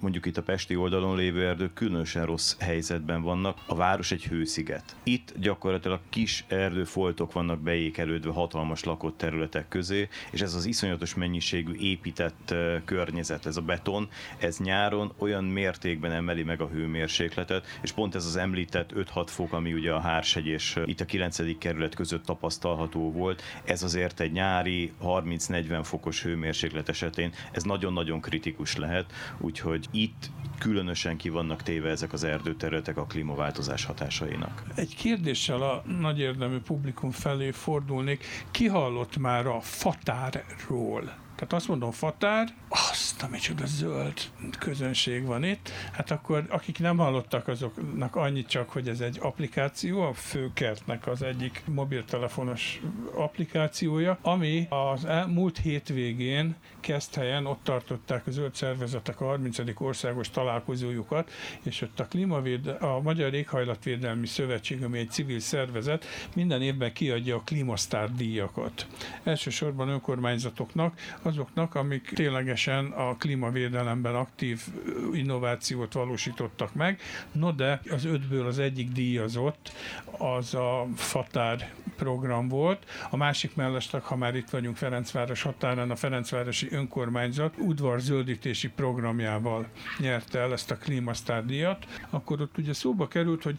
mondjuk itt a Pesti oldalon lévő erdők különösen rossz helyzetben vannak. A város egy hősziget. Itt gyakorlatilag kis erdőfoltok vannak beékelődve hatalmas lakott területek közé, és ez az iszonyatos mennyiségű épített környezet, ez a beton, ez nyáron olyan mértékben emeli meg a hőmérsékletet, és pont ez az említett 5-6 fok, ami ugye a Hárshegy és itt a 9. kerület között tapasztalható volt, ez azért egy nyári 30-40 fokos hőmérséklet esetén, ez nagyon-nagyon nagyon kritikus lehet, úgyhogy itt különösen ki vannak téve ezek az erdőterületek a klímaváltozás hatásainak. Egy kérdéssel a nagy érdemű publikum felé fordulnék. Ki hallott már a fatárról? Tehát azt mondom, fatár, azt, micsoda zöld közönség van itt, hát akkor akik nem hallottak, azoknak annyit csak, hogy ez egy applikáció, a Főkertnek az egyik mobiltelefonos applikációja, ami az múlt hétvégén helyen ott tartották a zöld szervezetek a 30. országos találkozójukat, és ott a, klímavéd, a Magyar Éghajlatvédelmi Szövetség, ami egy civil szervezet, minden évben kiadja a klímasztár díjakat. Elsősorban önkormányzatoknak, azoknak, amik ténylegesen a klímavédelemben aktív innovációt valósítottak meg. No de az ötből az egyik díjazott, az a Fatár program volt. A másik mellesleg, ha már itt vagyunk Ferencváros határán, a Ferencvárosi önkormányzat udvarzöldítési programjával nyerte el ezt a klímasztár díjat, akkor ott ugye szóba került, hogy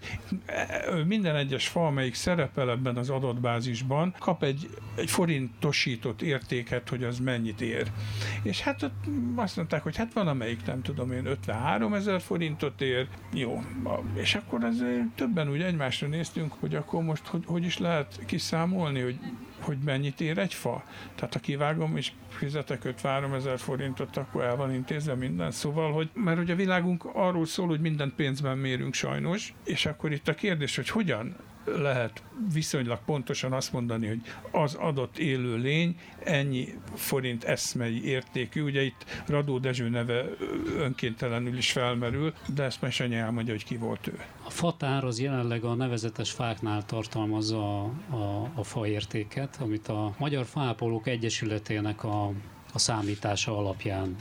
minden egyes fa, amelyik szerepel ebben az adatbázisban, kap egy, egy forintosított értéket, hogy az mennyit ér. És hát ott azt mondták, hogy hát van amelyik nem tudom én 53 ezer forintot ér, jó, és akkor ez többen úgy egymásra néztünk, hogy akkor most hogy, hogy is lehet kiszámolni, hogy hogy mennyit ér egy fa. Tehát ha kivágom és fizetek 53 ezer forintot, akkor el van intézve minden. Szóval, hogy mert ugye a világunk arról szól, hogy minden pénzben mérünk sajnos, és akkor itt a kérdés, hogy hogyan lehet viszonylag pontosan azt mondani, hogy az adott élő lény ennyi forint eszmei értékű. Ugye itt Radó Dezső neve önkéntelenül is felmerül, de ezt Mesenyi elmondja, hogy ki volt ő. A fatár az jelenleg a nevezetes fáknál tartalmazza a, a, a faértéket, amit a Magyar Fápolók Egyesületének a, a számítása alapján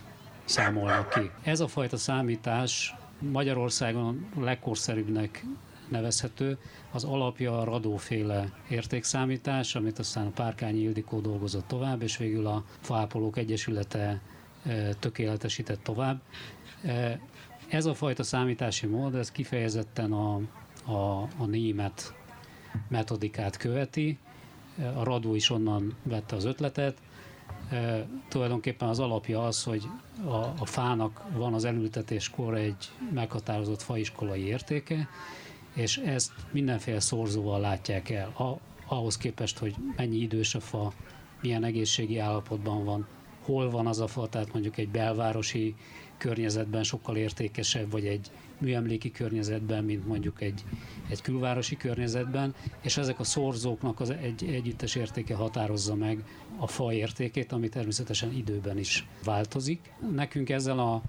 számolnak ki. Ez a fajta számítás Magyarországon legkorszerűbbnek nevezhető, az alapja a radóféle értékszámítás, amit aztán a Párkányi Ildikó dolgozott tovább, és végül a Fápolók Egyesülete e, tökéletesített tovább. E, ez a fajta számítási mód, ez kifejezetten a, a, a német metodikát követi, a Radó is onnan vette az ötletet, e, tulajdonképpen az alapja az, hogy a, a fának van az elültetéskor egy meghatározott faiskolai értéke, és ezt mindenféle szorzóval látják el. A, ahhoz képest, hogy mennyi idős a fa, milyen egészségi állapotban van, hol van az a fa, tehát mondjuk egy belvárosi környezetben sokkal értékesebb, vagy egy műemléki környezetben, mint mondjuk egy, egy külvárosi környezetben, és ezek a szorzóknak az egy együttes értéke határozza meg a fa értékét, ami természetesen időben is változik. Nekünk ezzel a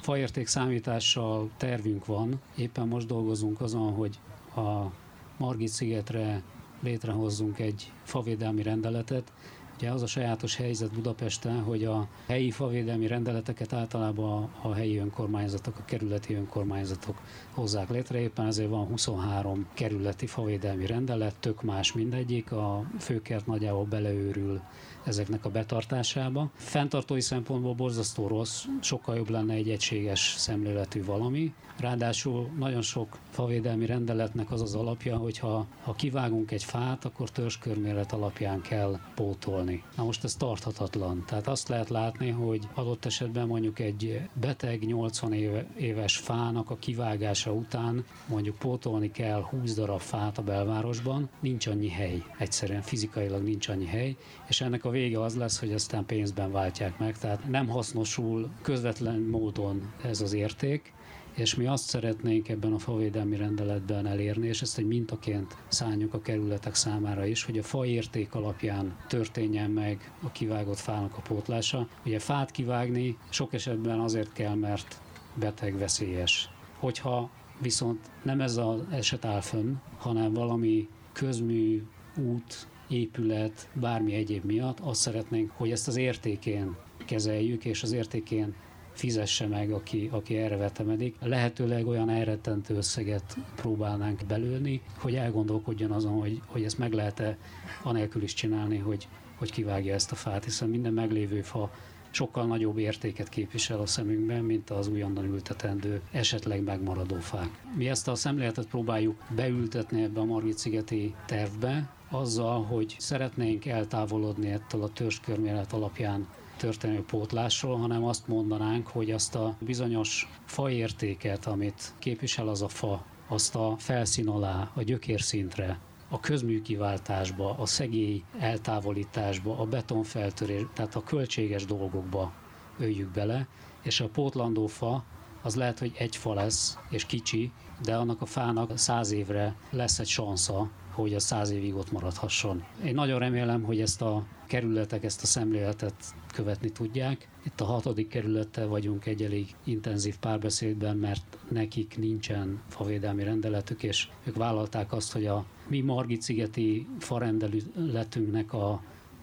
faérték számítással tervünk van, éppen most dolgozunk azon, hogy a Margit szigetre létrehozzunk egy favédelmi rendeletet, Ugye az a sajátos helyzet Budapesten, hogy a helyi favédelmi rendeleteket általában a helyi önkormányzatok, a kerületi önkormányzatok hozzák létre, éppen ezért van 23 kerületi favédelmi rendelet, tök más mindegyik, a főkert nagyjából beleőrül ezeknek a betartásába. Fentartói szempontból borzasztó rossz, sokkal jobb lenne egy egységes szemléletű valami. Ráadásul nagyon sok favédelmi rendeletnek az az alapja, hogy ha, ha kivágunk egy fát, akkor törzskörmélet alapján kell pótolni. Na most ez tarthatatlan. Tehát azt lehet látni, hogy adott esetben mondjuk egy beteg 80 éve, éves fának a kivágása után mondjuk pótolni kell 20 darab fát a belvárosban, nincs annyi hely. Egyszerűen fizikailag nincs annyi hely, és ennek a vége az lesz, hogy aztán pénzben váltják meg. Tehát nem hasznosul közvetlen módon ez az érték, és mi azt szeretnénk ebben a favédelmi rendeletben elérni, és ezt egy mintaként szálljuk a kerületek számára is, hogy a fa érték alapján történjen meg a kivágott fának a pótlása. Ugye fát kivágni sok esetben azért kell, mert beteg veszélyes. Hogyha viszont nem ez az eset áll fönn, hanem valami közmű, út, épület, bármi egyéb miatt, azt szeretnénk, hogy ezt az értékén kezeljük, és az értékén fizesse meg, aki, aki erre vetemedik. Lehetőleg olyan elrettentő összeget próbálnánk belőni, hogy elgondolkodjon azon, hogy, hogy ezt meg lehet-e anélkül is csinálni, hogy, hogy kivágja ezt a fát, hiszen minden meglévő fa sokkal nagyobb értéket képvisel a szemünkben, mint az újonnan ültetendő, esetleg megmaradó fák. Mi ezt a szemléletet próbáljuk beültetni ebbe a Margit-szigeti tervbe, azzal, hogy szeretnénk eltávolodni ettől a törzskörmélet alapján történő pótlásról, hanem azt mondanánk, hogy azt a bizonyos faértéket, amit képvisel az a fa, azt a felszín alá, a gyökérszintre, a közműkiváltásba, a szegély eltávolításba, a betonfeltörés, tehát a költséges dolgokba öljük bele, és a pótlandó fa az lehet, hogy egy fa lesz, és kicsi, de annak a fának száz évre lesz egy sansza, hogy a száz évig ott maradhasson. Én nagyon remélem, hogy ezt a kerületek ezt a szemléletet követni tudják. Itt a hatodik kerülettel vagyunk egy elég intenzív párbeszédben, mert nekik nincsen favédelmi rendeletük, és ők vállalták azt, hogy a mi Margit-szigeti farendeletünknek a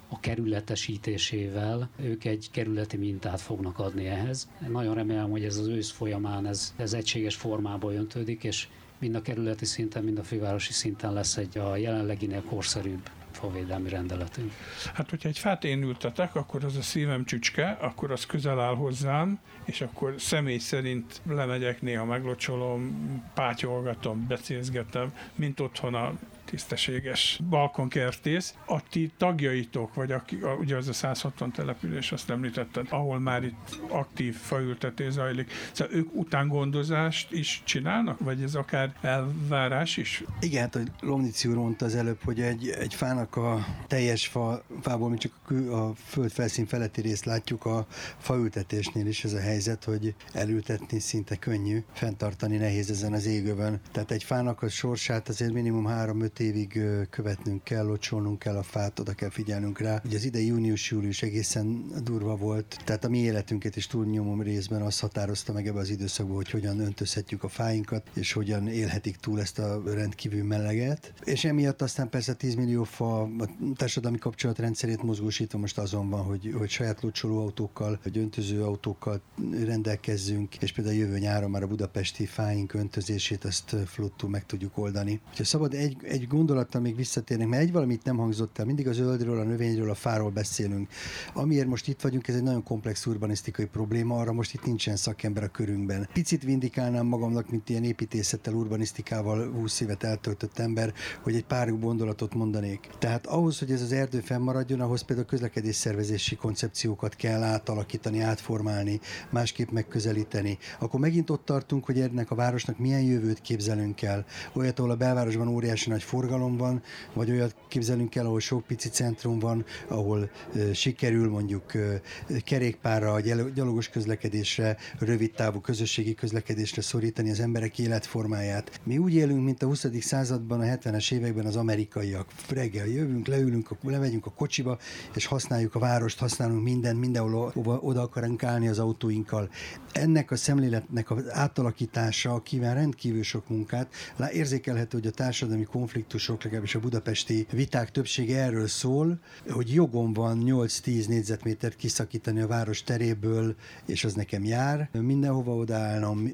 a kerületesítésével ők egy kerületi mintát fognak adni ehhez. Nagyon remélem, hogy ez az ősz folyamán ez, ez egységes formába öntődik, és mind a kerületi szinten, mind a fővárosi szinten lesz egy a jelenleginél korszerűbb favédelmi rendeletünk. Hát, hogyha egy fát én ültetek, akkor az a szívem csücske, akkor az közel áll hozzám, és akkor személy szerint lemegyek, néha meglocsolom, pátyolgatom, becézgetem, mint otthon a tisztességes balkonkertész. A ti tagjaitok, vagy aki, a, ugye az a 160 település, azt említetted, ahol már itt aktív faültetés zajlik. Szóval ők utángondozást is csinálnak, vagy ez akár elvárás is? Igen, hát, hogy Lomnici úr mondta az előbb, hogy egy, egy fának a teljes fa, fából mi csak a, a föld felszín feletti részt látjuk, a faültetésnél is ez a helyzet, hogy elültetni szinte könnyű, fenntartani nehéz ezen az égőben. Tehát egy fának a sorsát azért minimum 3-5 öt évig követnünk kell, locsolnunk kell a fát, oda kell figyelnünk rá. Ugye az ide június-július egészen durva volt, tehát a mi életünket is túlnyomó részben azt határozta meg ebbe az időszakban, hogy hogyan öntözhetjük a fáinkat, és hogyan élhetik túl ezt a rendkívül meleget. És emiatt aztán persze 10 millió fa a társadalmi kapcsolatrendszerét mozgósítva most azon van, hogy, hogy saját locsoló autókkal, vagy öntöző autókkal rendelkezzünk, és például jövő nyáron már a budapesti fáink öntözését ezt flottú meg tudjuk oldani. Ha szabad egy, egy gondolattal még visszatérnek, mert egy valamit nem hangzott el, mindig a zöldről, a növényről, a fáról beszélünk. Amiért most itt vagyunk, ez egy nagyon komplex urbanisztikai probléma, arra most itt nincsen szakember a körünkben. Picit vindikálnám magamnak, mint ilyen építészettel, urbanisztikával 20 évet eltöltött ember, hogy egy pár gondolatot mondanék. Tehát ahhoz, hogy ez az erdő fennmaradjon, ahhoz például közlekedés szervezési koncepciókat kell átalakítani, átformálni, másképp megközelíteni. Akkor megint ott tartunk, hogy ennek a városnak milyen jövőt képzelünk el. Olyat, ahol a belvárosban óriási nagy forgalom van, vagy olyat képzelünk el, ahol sok pici centrum van, ahol sikerül mondjuk kerékpárra, gyalogos közlekedésre, rövid távú közösségi közlekedésre szorítani az emberek életformáját. Mi úgy élünk, mint a 20. században, a 70-es években az amerikaiak. Reggel jövünk, leülünk, lemegyünk a kocsiba, és használjuk a várost, használunk mindent, mindenhol oda akarunk állni az autóinkkal. Ennek a szemléletnek az átalakítása kíván rendkívül sok munkát. Lá, érzékelhető, hogy a társadalmi konfliktusok, legalábbis a budapesti viták többsége erről szól, hogy jogom van 8-10 négyzetmétert kiszakítani a város teréből, és az nekem jár, mindenhova odaállnom,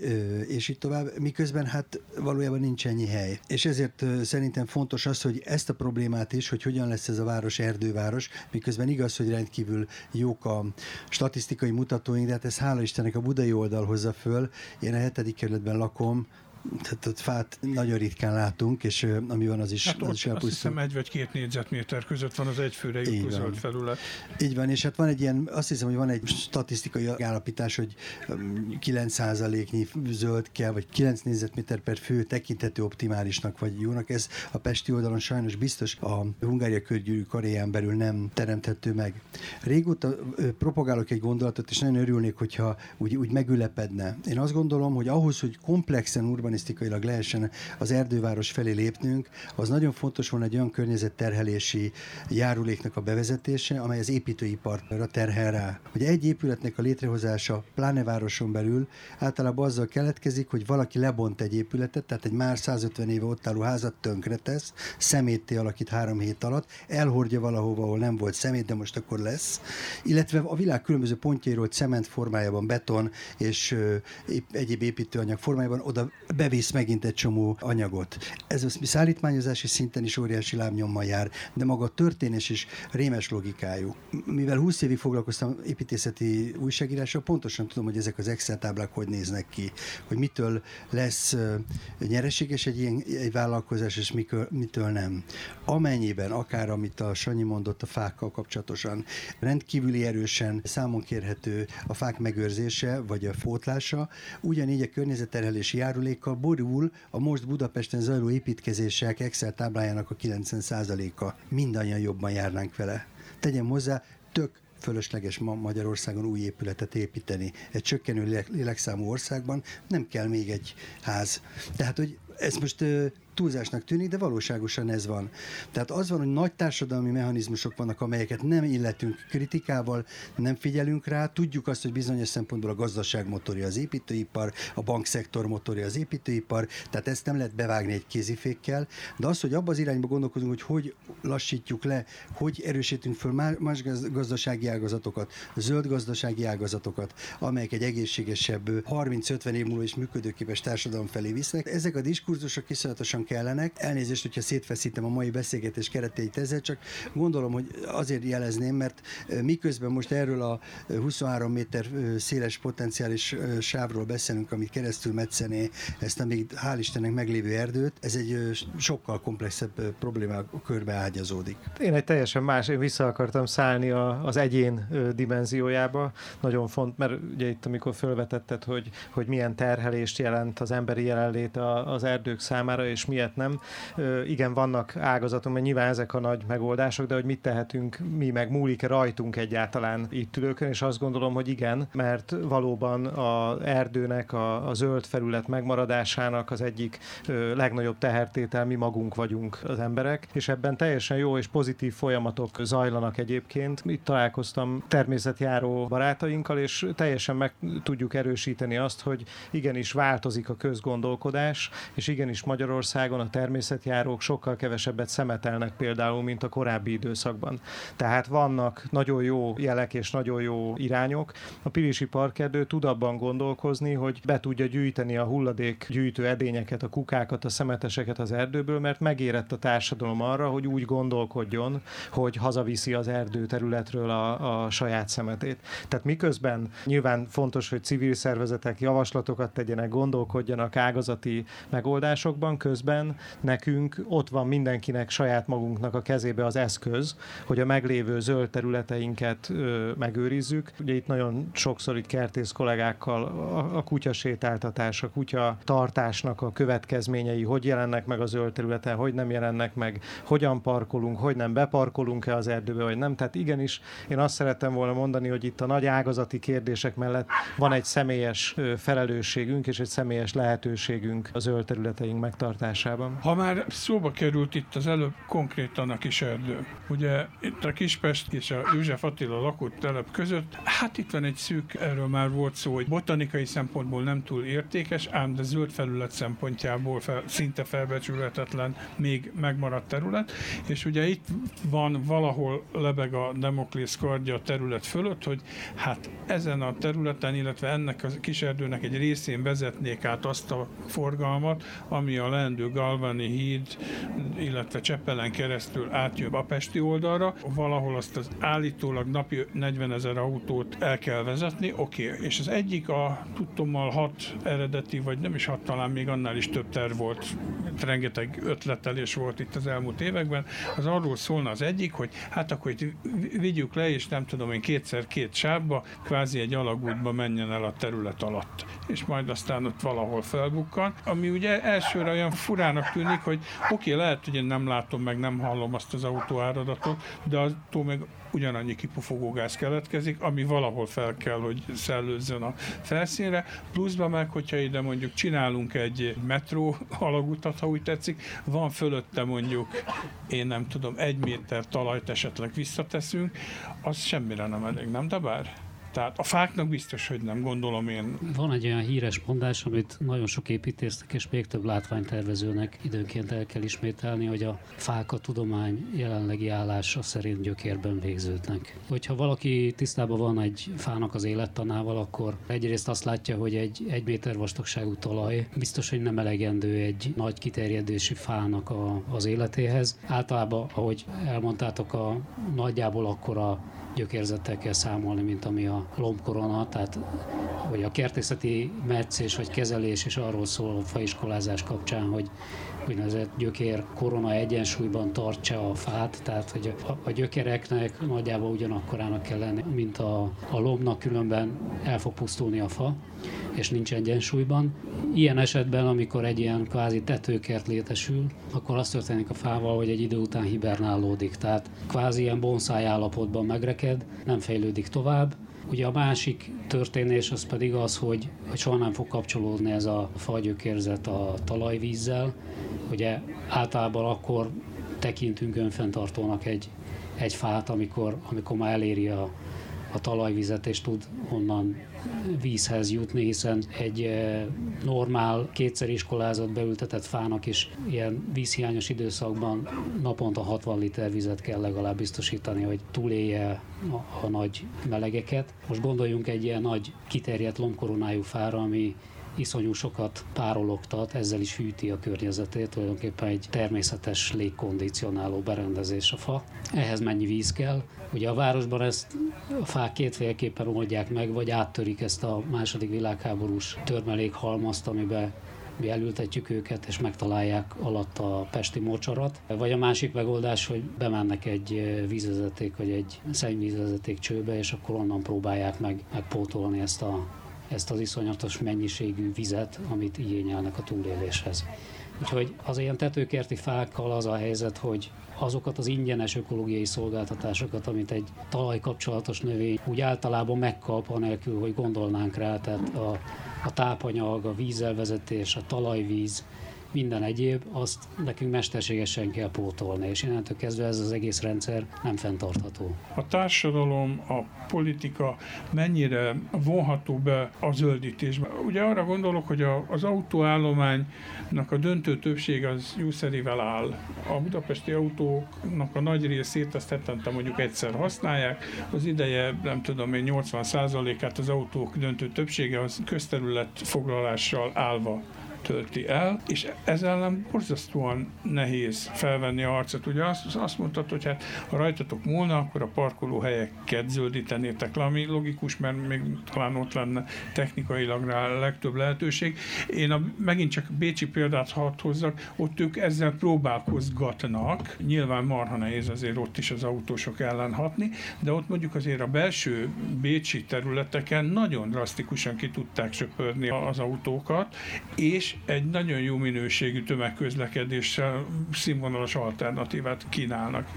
és így tovább, miközben hát valójában nincs ennyi hely. És ezért szerintem fontos az, hogy ezt a problémát is, hogy hogyan lesz ez a város erdőváros, miközben igaz, hogy rendkívül jók a statisztikai mutatóink, de hát ez hála Istennek a budai oldal hozza föl. Én a hetedik kerületben lakom, tehát ott fát nagyon ritkán látunk, és ami van, az is, hát az ott is azt hiszem egy vagy két négyzetméter között van az egyfőre jutó zöld felület. Így van, és hát van egy ilyen, azt hiszem, hogy van egy statisztikai állapítás, hogy 9%-nyi zöld kell, vagy 9 négyzetméter per fő tekinthető optimálisnak, vagy jónak. Ez a Pesti oldalon sajnos biztos a Hungária körgyűrű karéján belül nem teremthető meg. Régóta propagálok egy gondolatot, és nagyon örülnék, hogyha úgy, úgy megülepedne. Én azt gondolom, hogy ahhoz, hogy komplexen urban urbanisztikailag lehessen az erdőváros felé lépnünk, az nagyon fontos volna egy olyan környezetterhelési járuléknak a bevezetése, amely az építőiparra terhel rá. Hogy egy épületnek a létrehozása, pláne városon belül, általában azzal keletkezik, hogy valaki lebont egy épületet, tehát egy már 150 éve ott álló házat tönkretesz, szemétté alakít három hét alatt, elhordja valahova, ahol nem volt szemét, de most akkor lesz, illetve a világ különböző pontjairól cement formájában, beton és egyéb építőanyag formájában oda bevisz megint egy csomó anyagot. Ez a szállítmányozási szinten is óriási lábnyommal jár, de maga a történés is rémes logikájú. Mivel 20 évig foglalkoztam építészeti újságírással, pontosan tudom, hogy ezek az Excel táblák hogy néznek ki, hogy mitől lesz nyereséges egy ilyen egy vállalkozás, és mikor, mitől nem. Amennyiben, akár amit a Sanyi mondott a fákkal kapcsolatosan, rendkívüli erősen számon kérhető a fák megőrzése, vagy a fótlása, ugyanígy a környezetterhelési járulék százalékkal borul a most Budapesten zajló építkezések Excel táblájának a 90%-a. Mindannyian jobban járnánk vele. Tegyem hozzá, tök fölösleges ma Magyarországon új épületet építeni. Egy csökkenő lélekszámú országban nem kell még egy ház. Tehát, hogy ez most túlzásnak tűnik, de valóságosan ez van. Tehát az van, hogy nagy társadalmi mechanizmusok vannak, amelyeket nem illetünk kritikával, nem figyelünk rá, tudjuk azt, hogy bizonyos szempontból a gazdaság motorja az építőipar, a bankszektor motorja az építőipar, tehát ezt nem lehet bevágni egy kézifékkel, de az, hogy abba az irányba gondolkozunk, hogy hogy lassítjuk le, hogy erősítünk föl más gazdasági ágazatokat, zöld gazdasági ágazatokat, amelyek egy egészségesebb 30-50 év múlva is működőképes társadalom felé visznek. Ezek a diskurzusok iszonyatosan kellenek. Elnézést, hogyha szétfeszítem a mai beszélgetés kereteit ezzel, csak gondolom, hogy azért jelezném, mert miközben most erről a 23 méter széles potenciális sávról beszélünk, amit keresztül metszené ezt a még hál' Istennek meglévő erdőt, ez egy sokkal komplexebb problémák körbe ágyazódik. Én egy teljesen más, én vissza akartam szállni a, az egyén dimenziójába. Nagyon font, mert ugye itt amikor felvetetted, hogy, hogy milyen terhelést jelent az emberi jelenlét az erdők számára, és miért nem. Igen, vannak ágazatok, mert nyilván ezek a nagy megoldások, de hogy mit tehetünk mi, meg múlik-e rajtunk egyáltalán itt ülőkön, és azt gondolom, hogy igen, mert valóban a erdőnek, a, a zöld felület megmaradásának az egyik legnagyobb tehertétel mi magunk vagyunk az emberek, és ebben teljesen jó és pozitív folyamatok zajlanak egyébként. Itt találkoztam természetjáró barátainkkal, és teljesen meg tudjuk erősíteni azt, hogy igenis változik a közgondolkodás, és igenis Magyarország Magyarországon a természetjárók sokkal kevesebbet szemetelnek például, mint a korábbi időszakban. Tehát vannak nagyon jó jelek és nagyon jó irányok. A Pilisi Parkerdő tud abban gondolkozni, hogy be tudja gyűjteni a hulladék gyűjtő edényeket, a kukákat, a szemeteseket az erdőből, mert megérett a társadalom arra, hogy úgy gondolkodjon, hogy hazaviszi az erdő területről a, a saját szemetét. Tehát miközben nyilván fontos, hogy civil szervezetek javaslatokat tegyenek, gondolkodjanak ágazati megoldásokban, közben nekünk ott van mindenkinek saját magunknak a kezébe az eszköz, hogy a meglévő zöld területeinket ö, megőrizzük. Ugye itt nagyon sokszor itt kertész kollégákkal a, a kutya a kutya tartásnak a következményei, hogy jelennek meg a zöld területen, hogy nem jelennek meg, hogyan parkolunk, hogy nem beparkolunk-e az erdőbe, vagy nem. Tehát igenis, én azt szerettem volna mondani, hogy itt a nagy ágazati kérdések mellett van egy személyes felelősségünk és egy személyes lehetőségünk a zöld területeink megtartásában. Ha már szóba került itt az előbb konkrétan a kis erdő, ugye itt a Kispest és a József Attila lakott telep között, hát itt van egy szűk, erről már volt szó, hogy botanikai szempontból nem túl értékes, ám de zöld felület szempontjából fel, szinte felbecsülhetetlen még megmaradt terület, és ugye itt van valahol lebeg a Demoklész kardja terület fölött, hogy hát ezen a területen, illetve ennek a kiserdőnek egy részén vezetnék át azt a forgalmat, ami a leendő Galvani híd, illetve Cseppelen keresztül átjön a Pesti oldalra, valahol azt az állítólag napi 40 ezer autót el kell vezetni, oké, okay. és az egyik a tudtommal hat eredeti, vagy nem is hat, talán még annál is több terv volt, rengeteg ötletelés volt itt az elmúlt években, az arról szólna az egyik, hogy hát akkor itt vigyük le, és nem tudom én kétszer két sávba, kvázi egy alagútba menjen el a terület alatt, és majd aztán ott valahol felbukkan, ami ugye elsőre olyan furának tűnik, hogy oké, okay, lehet, hogy én nem látom, meg nem hallom azt az autóáradatot, de attól meg ugyanannyi kipufogógáz keletkezik, ami valahol fel kell, hogy szellőzzön a felszínre, pluszban meg, hogyha ide mondjuk csinálunk egy metró alagutat, ha úgy tetszik, van fölötte mondjuk, én nem tudom, egy méter talajt esetleg visszateszünk, az semmire nem elég, nem de bár? Tehát a fáknak biztos, hogy nem, gondolom én. Van egy olyan híres mondás, amit nagyon sok építésznek és még több látványtervezőnek időnként el kell ismételni, hogy a fák a tudomány jelenlegi állása szerint gyökérben végződnek. Hogyha valaki tisztában van egy fának az élettanával, akkor egyrészt azt látja, hogy egy egy méter vastagságú talaj biztos, hogy nem elegendő egy nagy kiterjedésű fának a, az életéhez. Általában, ahogy elmondtátok, a nagyjából akkor a gyökérzettel kell számolni, mint ami a lombkorona, tehát hogy a kertészeti meccés vagy kezelés is arról szól a faiskolázás kapcsán, hogy úgynevezett gyökér korona egyensúlyban tartsa a fát, tehát hogy a, a gyökereknek nagyjából ugyanakkorának kell lenni, mint a, a lombnak, különben el fog pusztulni a fa, és nincs egyensúlyban. Ilyen esetben, amikor egy ilyen kvázi tetőkert létesül, akkor az történik a fával, hogy egy idő után hibernálódik, tehát kvázi ilyen bonszáj állapotban megreked, nem fejlődik tovább, Ugye a másik történés az pedig az, hogy, hogy soha nem fog kapcsolódni ez a fagyökérzet a talajvízzel. Ugye általában akkor tekintünk önfenntartónak egy, egy fát, amikor, amikor már eléri a, a talajvizet, és tud onnan vízhez jutni, hiszen egy eh, normál, kétszer iskolázott, beültetett fának is ilyen vízhiányos időszakban naponta 60 liter vizet kell legalább biztosítani, hogy túlélje a, nagy melegeket. Most gondoljunk egy ilyen nagy kiterjedt lombkoronájú fára, ami iszonyú sokat párologtat, ezzel is hűti a környezetét, tulajdonképpen egy természetes légkondicionáló berendezés a fa. Ehhez mennyi víz kell? Ugye a városban ezt a fák kétféleképpen oldják meg, vagy áttörik ezt a második világháborús törmelékhalmazt, amiben mi elültetjük őket, és megtalálják alatt a pesti mocsarat. Vagy a másik megoldás, hogy bemennek egy vízvezeték, vagy egy szennyvízvezeték csőbe, és akkor onnan próbálják meg megpótolni ezt a ezt az iszonyatos mennyiségű vizet, amit igényelnek a túléléshez. Úgyhogy az ilyen tetőkerti fákkal az a helyzet, hogy azokat az ingyenes ökológiai szolgáltatásokat, amit egy talajkapcsolatos növény úgy általában megkap, anélkül, hogy gondolnánk rá, tehát a, a tápanyag, a vízelvezetés, a talajvíz, minden egyéb, azt nekünk mesterségesen kell pótolni, és innentől kezdve ez az egész rendszer nem fenntartható. A társadalom, a politika mennyire vonható be a zöldítésbe. Ugye arra gondolok, hogy a, az autóállománynak a döntő többség az jószerivel áll. A budapesti autóknak a nagy részét azt hetente mondjuk egyszer használják, az ideje nem tudom én 80%-át az autók döntő többsége az közterület foglalással állva tölti el, és ezzel ellen borzasztóan nehéz felvenni a harcot. Ugye azt, azt mondtad, hogy hát ha rajtatok múlna, akkor a parkolóhelyeket zöldítenétek le, ami logikus, mert még talán ott lenne technikailag rá a legtöbb lehetőség. Én a, megint csak Bécsi példát hadd hozzak, ott ők ezzel próbálkozgatnak, nyilván marha nehéz azért ott is az autósok ellen hatni, de ott mondjuk azért a belső Bécsi területeken nagyon drasztikusan ki tudták söpörni az autókat, és egy nagyon jó minőségű tömegközlekedéssel színvonalas alternatívát kínálnak.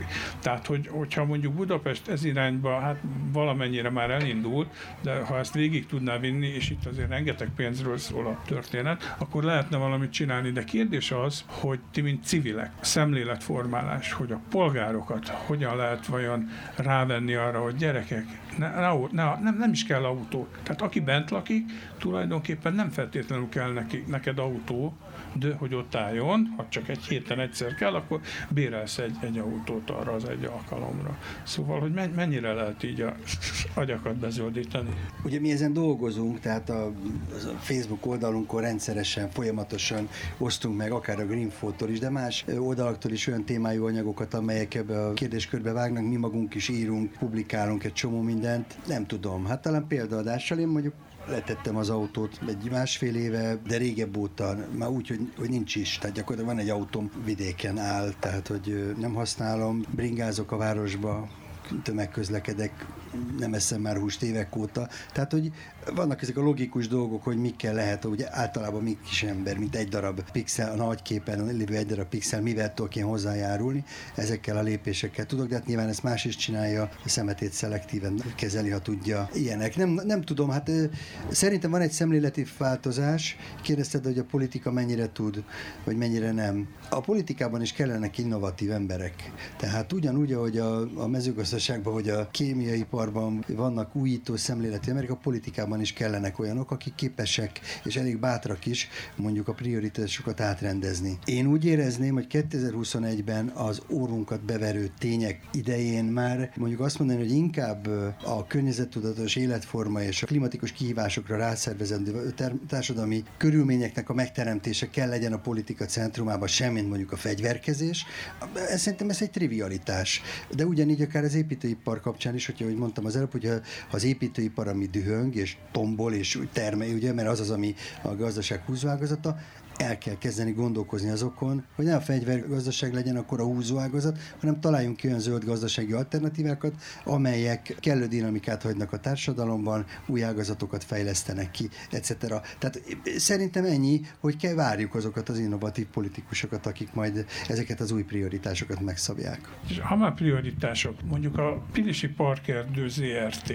Tehát, hogy, hogyha mondjuk Budapest ez irányba, hát valamennyire már elindult, de ha ezt végig tudná vinni, és itt azért rengeteg pénzről szól a történet, akkor lehetne valamit csinálni, de kérdés az, hogy ti, mint civilek, szemléletformálás, hogy a polgárokat hogyan lehet vajon rávenni arra, hogy gyerekek, ne, ne, ne, nem, nem is kell autó. Tehát aki bent lakik, tulajdonképpen nem feltétlenül kell neki, neked autó, de hogy ott álljon, ha csak egy héten egyszer kell, akkor bérelsz egy, egy autót arra az egy alkalomra. Szóval, hogy mennyire lehet így a agyakat bezöldíteni? Ugye mi ezen dolgozunk, tehát a, a Facebook oldalunkon rendszeresen, folyamatosan osztunk meg, akár a Greenfotól is, de más oldalaktól is olyan témájú anyagokat, amelyek ebbe a kérdéskörbe vágnak, mi magunk is írunk, publikálunk egy csomó mindent. Nem tudom, hát talán példaadással én mondjuk letettem az autót egy másfél éve, de régebb óta, már úgy, hogy, hogy nincs is. Tehát gyakorlatilag van egy autóm vidéken áll, tehát hogy nem használom, bringázok a városba, tömegközlekedek, nem eszem már húst évek óta. Tehát, hogy vannak ezek a logikus dolgok, hogy mikkel lehet, ugye általában mi kis ember, mint egy darab pixel, a nagy képen lévő egy darab pixel, mivel tudok én hozzájárulni, ezekkel a lépésekkel tudok, de hát nyilván ezt más is csinálja, a szemetét szelektíven kezeli, ha tudja ilyenek. Nem, nem tudom, hát szerintem van egy szemléleti változás, kérdezted, hogy a politika mennyire tud, vagy mennyire nem. A politikában is kellenek innovatív emberek. Tehát ugyanúgy, ahogy a, a mezőgazdaságban, hogy a kémiai iparban vannak újító szemléleti emberek, a politikában is kellenek olyanok, akik képesek és elég bátrak is mondjuk a prioritásokat átrendezni. Én úgy érezném, hogy 2021-ben az órunkat beverő tények idején már mondjuk azt mondani, hogy inkább a környezettudatos életforma és a klimatikus kihívásokra rászervezendő társadalmi körülményeknek a megteremtése kell legyen a politika centrumában, semmint mondjuk a fegyverkezés. Ez, szerintem ez egy trivialitás. De ugyanígy akár az építőipar kapcsán is, hogyha, ahogy mondtam az előbb, hogy az építőipar, ami dühöng és tombol és termel, ugye, mert az az, ami a gazdaság húzóágazata, el kell kezdeni gondolkozni azokon, hogy ne a fegyvergazdaság legyen akkor a húzóágazat, hanem találjunk ki olyan zöld gazdasági alternatívákat, amelyek kellő dinamikát hagynak a társadalomban, új ágazatokat fejlesztenek ki, etc. Tehát szerintem ennyi, hogy kell várjuk azokat az innovatív politikusokat, akik majd ezeket az új prioritásokat megszabják. És ha már prioritások, mondjuk a Pilisi Parkerdő ZRT,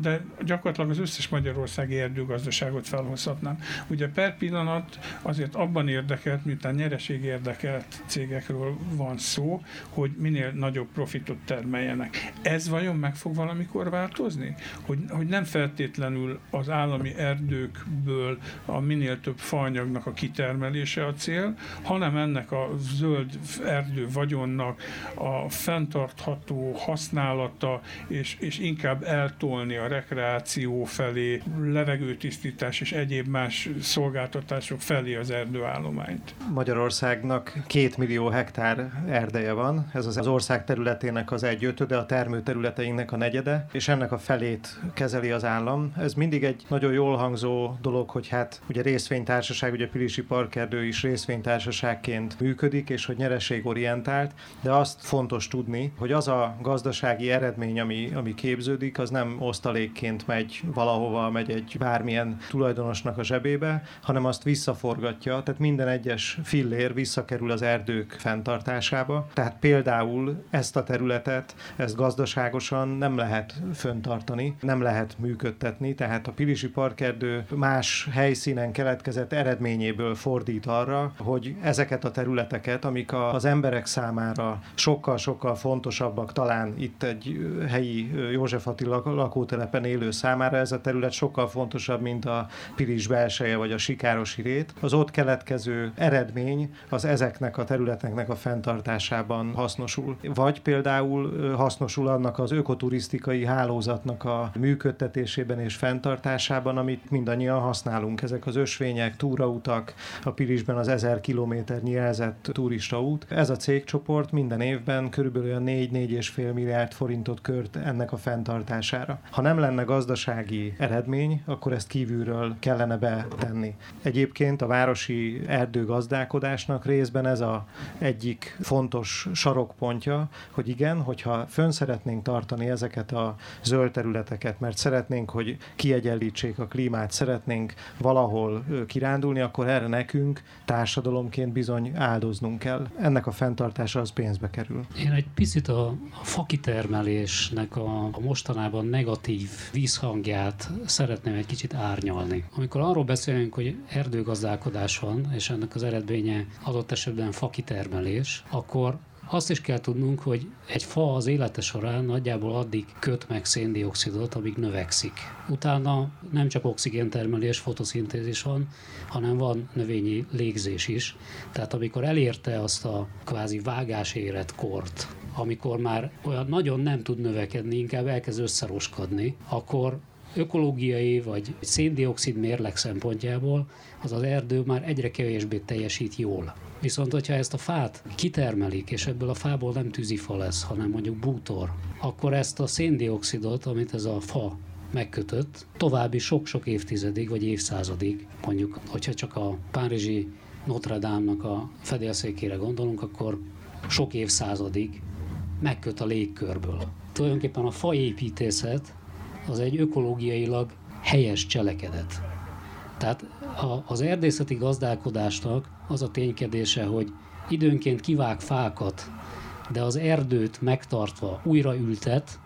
de gyakorlatilag az összes magyarországi erdőgazdaságot felhozhatnám. Ugye per pillanat azért abban érdekelt, miután nyereség érdekelt cégekről van szó, hogy minél nagyobb profitot termeljenek. Ez vajon meg fog valamikor változni? Hogy, hogy nem feltétlenül az állami erdőkből a minél több faanyagnak a kitermelése a cél, hanem ennek a zöld erdő vagyonnak a fenntartható használata, és, és inkább eltolni a rekreáció felé, levegőtisztítás és egyéb más szolgáltatások felé az erdő erdőállományt. Magyarországnak két millió hektár erdeje van, ez az ország területének az egy ötöde, a termőterületeinknek a negyede, és ennek a felét kezeli az állam. Ez mindig egy nagyon jól hangzó dolog, hogy hát ugye részvénytársaság, ugye Pilisi Parkerdő is részvénytársaságként működik, és hogy nyereségorientált, de azt fontos tudni, hogy az a gazdasági eredmény, ami, ami képződik, az nem osztalékként megy valahova, megy egy bármilyen tulajdonosnak a zsebébe, hanem azt visszaforgatja tehát minden egyes fillér visszakerül az erdők fenntartásába. Tehát például ezt a területet, ezt gazdaságosan nem lehet föntartani, nem lehet működtetni, tehát a Pilisi Parkerdő más helyszínen keletkezett eredményéből fordít arra, hogy ezeket a területeket, amik az emberek számára sokkal-sokkal fontosabbak, talán itt egy helyi József Attila lakótelepen élő számára ez a terület sokkal fontosabb, mint a Pilis belseje vagy a Sikárosi rét. Az ott keletkező eredmény az ezeknek a területeknek a fenntartásában hasznosul. Vagy például hasznosul annak az ökoturisztikai hálózatnak a működtetésében és fenntartásában, amit mindannyian használunk. Ezek az ösvények, túrautak, a Pilisben az 1000 kilométernyi jelzett turistaút. Ez a cégcsoport minden évben körülbelül 4-4,5 milliárd forintot kört ennek a fenntartására. Ha nem lenne gazdasági eredmény, akkor ezt kívülről kellene betenni. Egyébként a városi erdőgazdálkodásnak részben ez a egyik fontos sarokpontja, hogy igen, hogyha fönn szeretnénk tartani ezeket a zöld területeket, mert szeretnénk, hogy kiegyenlítsék a klímát, szeretnénk valahol kirándulni, akkor erre nekünk társadalomként bizony áldoznunk kell. Ennek a fenntartása az pénzbe kerül. Én egy picit a, a fakitermelésnek a, a mostanában negatív vízhangját szeretném egy kicsit árnyalni. Amikor arról beszélünk, hogy erdőgazdálkodás van, és ennek az eredménye adott esetben fakitermelés, akkor azt is kell tudnunk, hogy egy fa az élete során nagyjából addig köt meg széndiokszidot, amíg növekszik. Utána nem csak oxigéntermelés, fotoszintézis van, hanem van növényi légzés is. Tehát amikor elérte azt a kvázi vágás kort, amikor már olyan nagyon nem tud növekedni, inkább elkezd összeroskadni, akkor ökológiai vagy széndiokszid mérleg szempontjából az az erdő már egyre kevésbé teljesít jól. Viszont, hogyha ezt a fát kitermelik, és ebből a fából nem tűzifa lesz, hanem mondjuk bútor, akkor ezt a széndiokszidot, amit ez a fa megkötött, további sok-sok évtizedig vagy évszázadig, mondjuk, hogyha csak a párizsi Notre Dame-nak a fedélszékére gondolunk, akkor sok évszázadig megköt a légkörből. Tulajdonképpen a faépítészet az egy ökológiailag helyes cselekedet. Tehát az erdészeti gazdálkodásnak az a ténykedése, hogy időnként kivág fákat, de az erdőt megtartva újra ültet,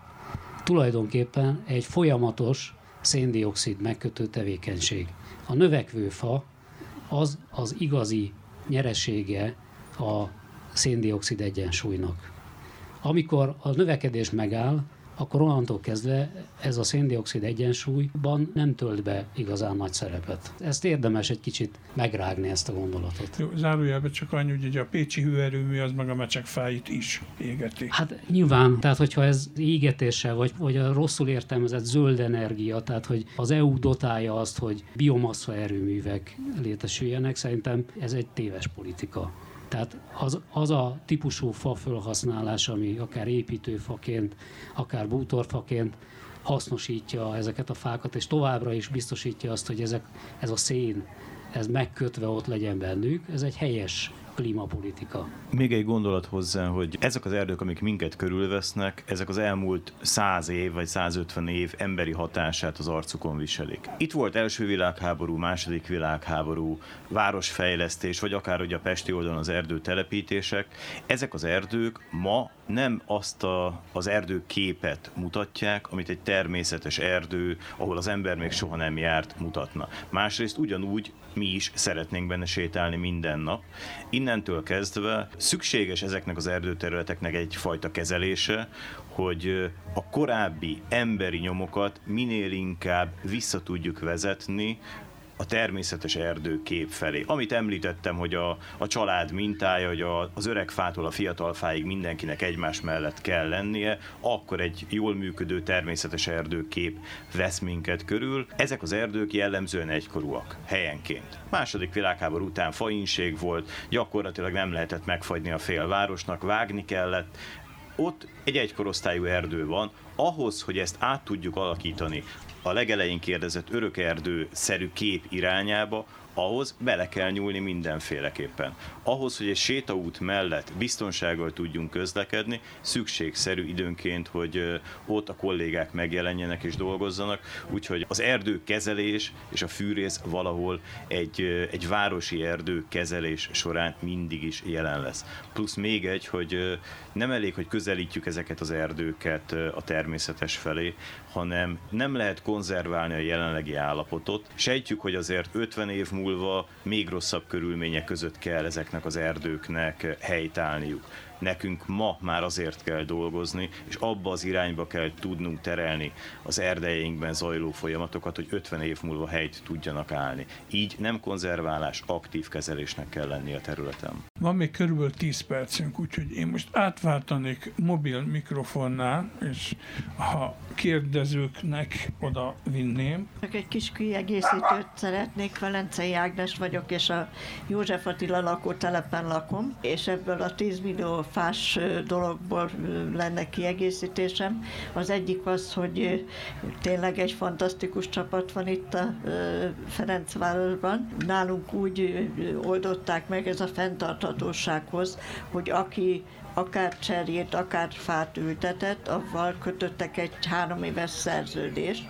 tulajdonképpen egy folyamatos széndiokszid megkötő tevékenység. A növekvő fa az az igazi nyeresége a széndiokszid egyensúlynak. Amikor a növekedés megáll, akkor onnantól kezdve ez a széndiokszid egyensúlyban nem tölt be igazán nagy szerepet. Ezt érdemes egy kicsit megrágni ezt a gondolatot. Jó, zárójelben csak annyi, hogy a pécsi hőerőmű az meg a fáit is égeti. Hát nyilván, tehát hogyha ez égetéssel, vagy, vagy a rosszul értelmezett zöld energia, tehát hogy az EU dotálja azt, hogy biomassa erőművek létesüljenek, szerintem ez egy téves politika. Tehát az, az a típusú fa felhasználás, ami akár építőfaként, akár bútorfaként hasznosítja ezeket a fákat, és továbbra is biztosítja azt, hogy ezek, ez a szén, ez megkötve ott legyen bennük, ez egy helyes klímapolitika. Még egy gondolat hozzá, hogy ezek az erdők, amik minket körülvesznek, ezek az elmúlt 100 év vagy 150 év emberi hatását az arcukon viselik. Itt volt első világháború, második világháború, városfejlesztés, vagy akár ugye a Pesti oldalon az erdőtelepítések. Ezek az erdők ma nem azt a, az erdő képet mutatják, amit egy természetes erdő, ahol az ember még soha nem járt, mutatna. Másrészt ugyanúgy mi is szeretnénk benne sétálni minden nap. Innentől kezdve szükséges ezeknek az erdőterületeknek egyfajta kezelése, hogy a korábbi emberi nyomokat minél inkább vissza tudjuk vezetni a természetes erdő kép felé. Amit említettem, hogy a, a család mintája, hogy a, az öreg fától a fiatal fáig mindenkinek egymás mellett kell lennie, akkor egy jól működő természetes erdőkép vesz minket körül. Ezek az erdők jellemzően egykorúak, helyenként. Második világháború után fainség volt, gyakorlatilag nem lehetett megfagyni a félvárosnak, vágni kellett, ott egy egykorosztályú erdő van, ahhoz, hogy ezt át tudjuk alakítani a legelején kérdezett örökerdő szerű kép irányába, ahhoz bele kell nyúlni mindenféleképpen. Ahhoz, hogy egy sétaút mellett biztonsággal tudjunk közlekedni, szükségszerű időnként, hogy ott a kollégák megjelenjenek és dolgozzanak, úgyhogy az erdő kezelés és a fűrész valahol egy, egy városi erdő kezelés során mindig is jelen lesz. Plusz még egy, hogy nem elég, hogy közelítjük ezeket az erdőket a természetes felé, hanem nem lehet konzerválni a jelenlegi állapotot. Sejtjük, hogy azért 50 év múlva még rosszabb körülmények között kell ezeknek az erdőknek helytállniuk nekünk ma már azért kell dolgozni, és abba az irányba kell tudnunk terelni az erdeinkben zajló folyamatokat, hogy 50 év múlva helyt tudjanak állni. Így nem konzerválás, aktív kezelésnek kell lenni a területen. Van még körülbelül 10 percünk, úgyhogy én most átváltanék mobil mikrofonnál, és ha kérdezőknek oda vinném. Csak egy kis kiegészítőt szeretnék, Velencei Ágnes vagyok, és a József Attila lakótelepen lakom, és ebből a 10 millió fás dologból lenne kiegészítésem. Az egyik az, hogy tényleg egy fantasztikus csapat van itt a Ferencvárosban. Nálunk úgy oldották meg ez a fenntarthatósághoz, hogy aki akár cserjét, akár fát ültetett, avval kötöttek egy három éves szerződést,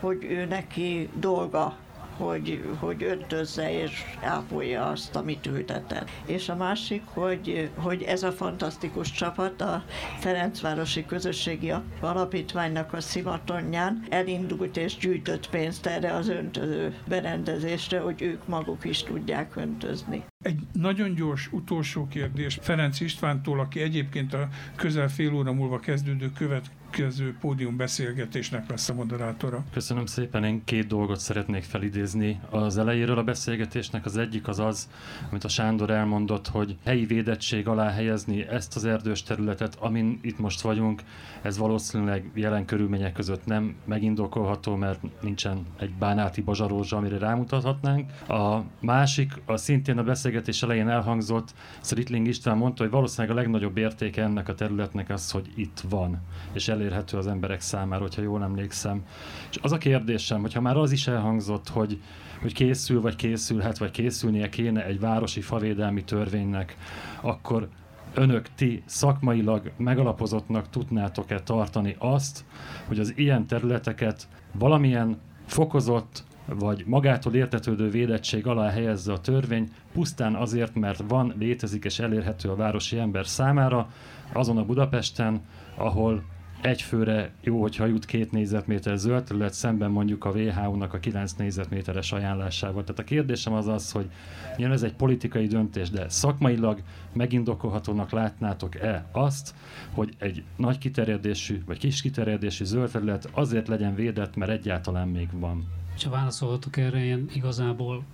hogy ő neki dolga hogy, hogy öntözze és ápolja azt, amit ültetett. És a másik, hogy, hogy ez a fantasztikus csapat a Ferencvárosi Közösségi Alapítványnak a szimatonján elindult és gyűjtött pénzt erre az öntöző berendezésre, hogy ők maguk is tudják öntözni. Egy nagyon gyors utolsó kérdés Ferenc Istvántól, aki egyébként a közel fél óra múlva kezdődő követ következő pódium beszélgetésnek lesz a moderátora. Köszönöm szépen, én két dolgot szeretnék felidézni az elejéről a beszélgetésnek. Az egyik az az, amit a Sándor elmondott, hogy helyi védettség alá helyezni ezt az erdős területet, amin itt most vagyunk, ez valószínűleg jelen körülmények között nem megindokolható, mert nincsen egy bánáti bazsarózsa, amire rámutathatnánk. A másik, a szintén a beszélgetés elején elhangzott, Szritling István mondta, hogy valószínűleg a legnagyobb értéke ennek a területnek az, hogy itt van, és elérhető az emberek számára, hogyha jól emlékszem. És az a kérdésem, hogyha már az is elhangzott, hogy hogy készül, vagy készülhet, vagy készülnie kéne egy városi favédelmi törvénynek, akkor önök ti szakmailag megalapozottnak tudnátok-e tartani azt, hogy az ilyen területeket valamilyen fokozott vagy magától értetődő védettség alá helyezze a törvény, pusztán azért, mert van, létezik és elérhető a városi ember számára, azon a Budapesten, ahol egy főre jó, hogyha jut két négyzetméter zöld terület, szemben mondjuk a WHO-nak a 9 négyzetméteres ajánlásával. Tehát a kérdésem az az, hogy jön ez egy politikai döntés, de szakmailag megindokolhatónak látnátok-e azt, hogy egy nagy kiterjedésű vagy kis kiterjedésű zöld terület azért legyen védett, mert egyáltalán még van? Ha válaszolhatok erre, én igazából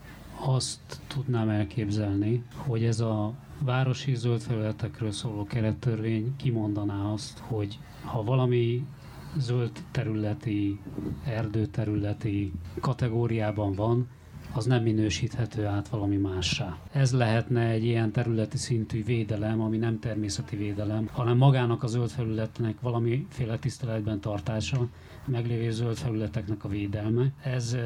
azt tudnám elképzelni, hogy ez a városi zöld felületekről szóló kerettörvény kimondaná azt, hogy ha valami zöld területi, erdőterületi kategóriában van, az nem minősíthető át valami mássá. Ez lehetne egy ilyen területi szintű védelem, ami nem természeti védelem, hanem magának a zöld felületnek valamiféle tiszteletben tartása, meglévő zöld felületeknek a védelme. Ez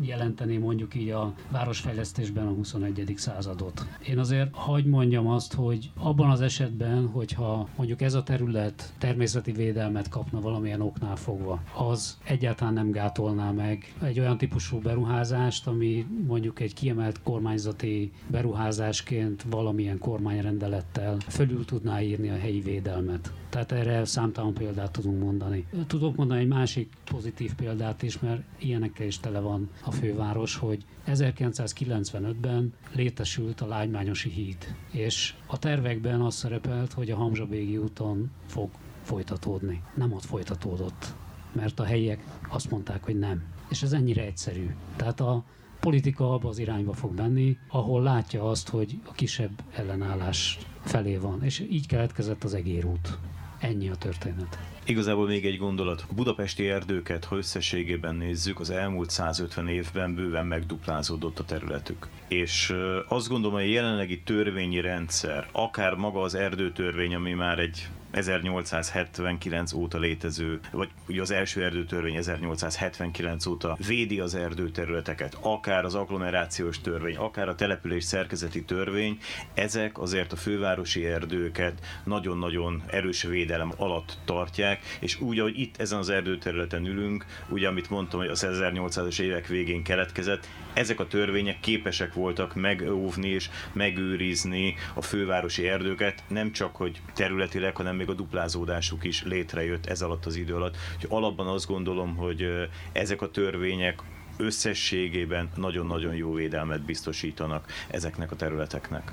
jelenteni mondjuk így a városfejlesztésben a 21. századot. Én azért hagy mondjam azt, hogy abban az esetben, hogyha mondjuk ez a terület természeti védelmet kapna valamilyen oknál fogva, az egyáltalán nem gátolná meg egy olyan típusú beruházást, ami mondjuk egy kiemelt kormányzati beruházásként valamilyen kormányrendelettel fölül tudná írni a helyi védelmet. Tehát erre számtalan példát tudunk mondani. Tudok mondani egy másik pozitív példát is, mert ilyenekkel is tele van a főváros, hogy 1995-ben létesült a Lágymányosi híd, és a tervekben az szerepelt, hogy a Hamzsabégi úton fog folytatódni. Nem ott folytatódott, mert a helyiek azt mondták, hogy nem. És ez ennyire egyszerű. Tehát a politika abba az irányba fog menni, ahol látja azt, hogy a kisebb ellenállás felé van. És így keletkezett az egérút. Ennyi a történet. Igazából még egy gondolat. A budapesti erdőket, ha összességében nézzük, az elmúlt 150 évben bőven megduplázódott a területük. És azt gondolom, hogy a jelenlegi törvényi rendszer, akár maga az erdőtörvény, ami már egy 1879 óta létező, vagy ugye az első erdőtörvény 1879 óta védi az erdőterületeket, akár az agglomerációs törvény, akár a település szerkezeti törvény, ezek azért a fővárosi erdőket nagyon-nagyon erős védelem alatt tartják, és úgy, ahogy itt ezen az erdőterületen ülünk, ugye amit mondtam, hogy az 1800-as évek végén keletkezett, ezek a törvények képesek voltak megóvni és megőrizni a fővárosi erdőket, nem csak, hogy területileg, hanem még a duplázódásuk is létrejött ez alatt az idő alatt. Úgyhogy alapban azt gondolom, hogy ezek a törvények összességében nagyon-nagyon jó védelmet biztosítanak ezeknek a területeknek.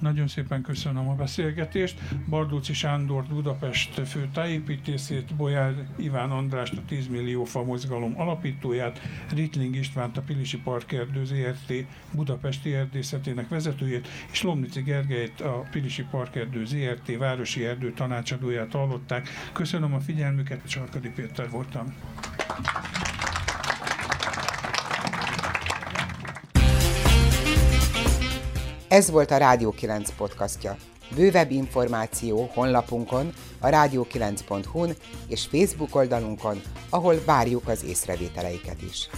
Nagyon szépen köszönöm a beszélgetést. Bardóci Sándor Budapest fő tájépítészét, Bolyár Iván Andrást a 10 millió fa mozgalom alapítóját, Ritling Istvánt a Pilisi Parkerdő ZRT Budapesti erdészetének vezetőjét, és Lomnici Gergelyt a Pilisi Parkerdő ZRT Városi Erdő tanácsadóját hallották. Köszönöm a figyelmüket, Sarkadi Péter voltam. Ez volt a Rádió 9 podcastja. Bővebb információ honlapunkon, a rádió9.hu-n és Facebook oldalunkon, ahol várjuk az észrevételeiket is.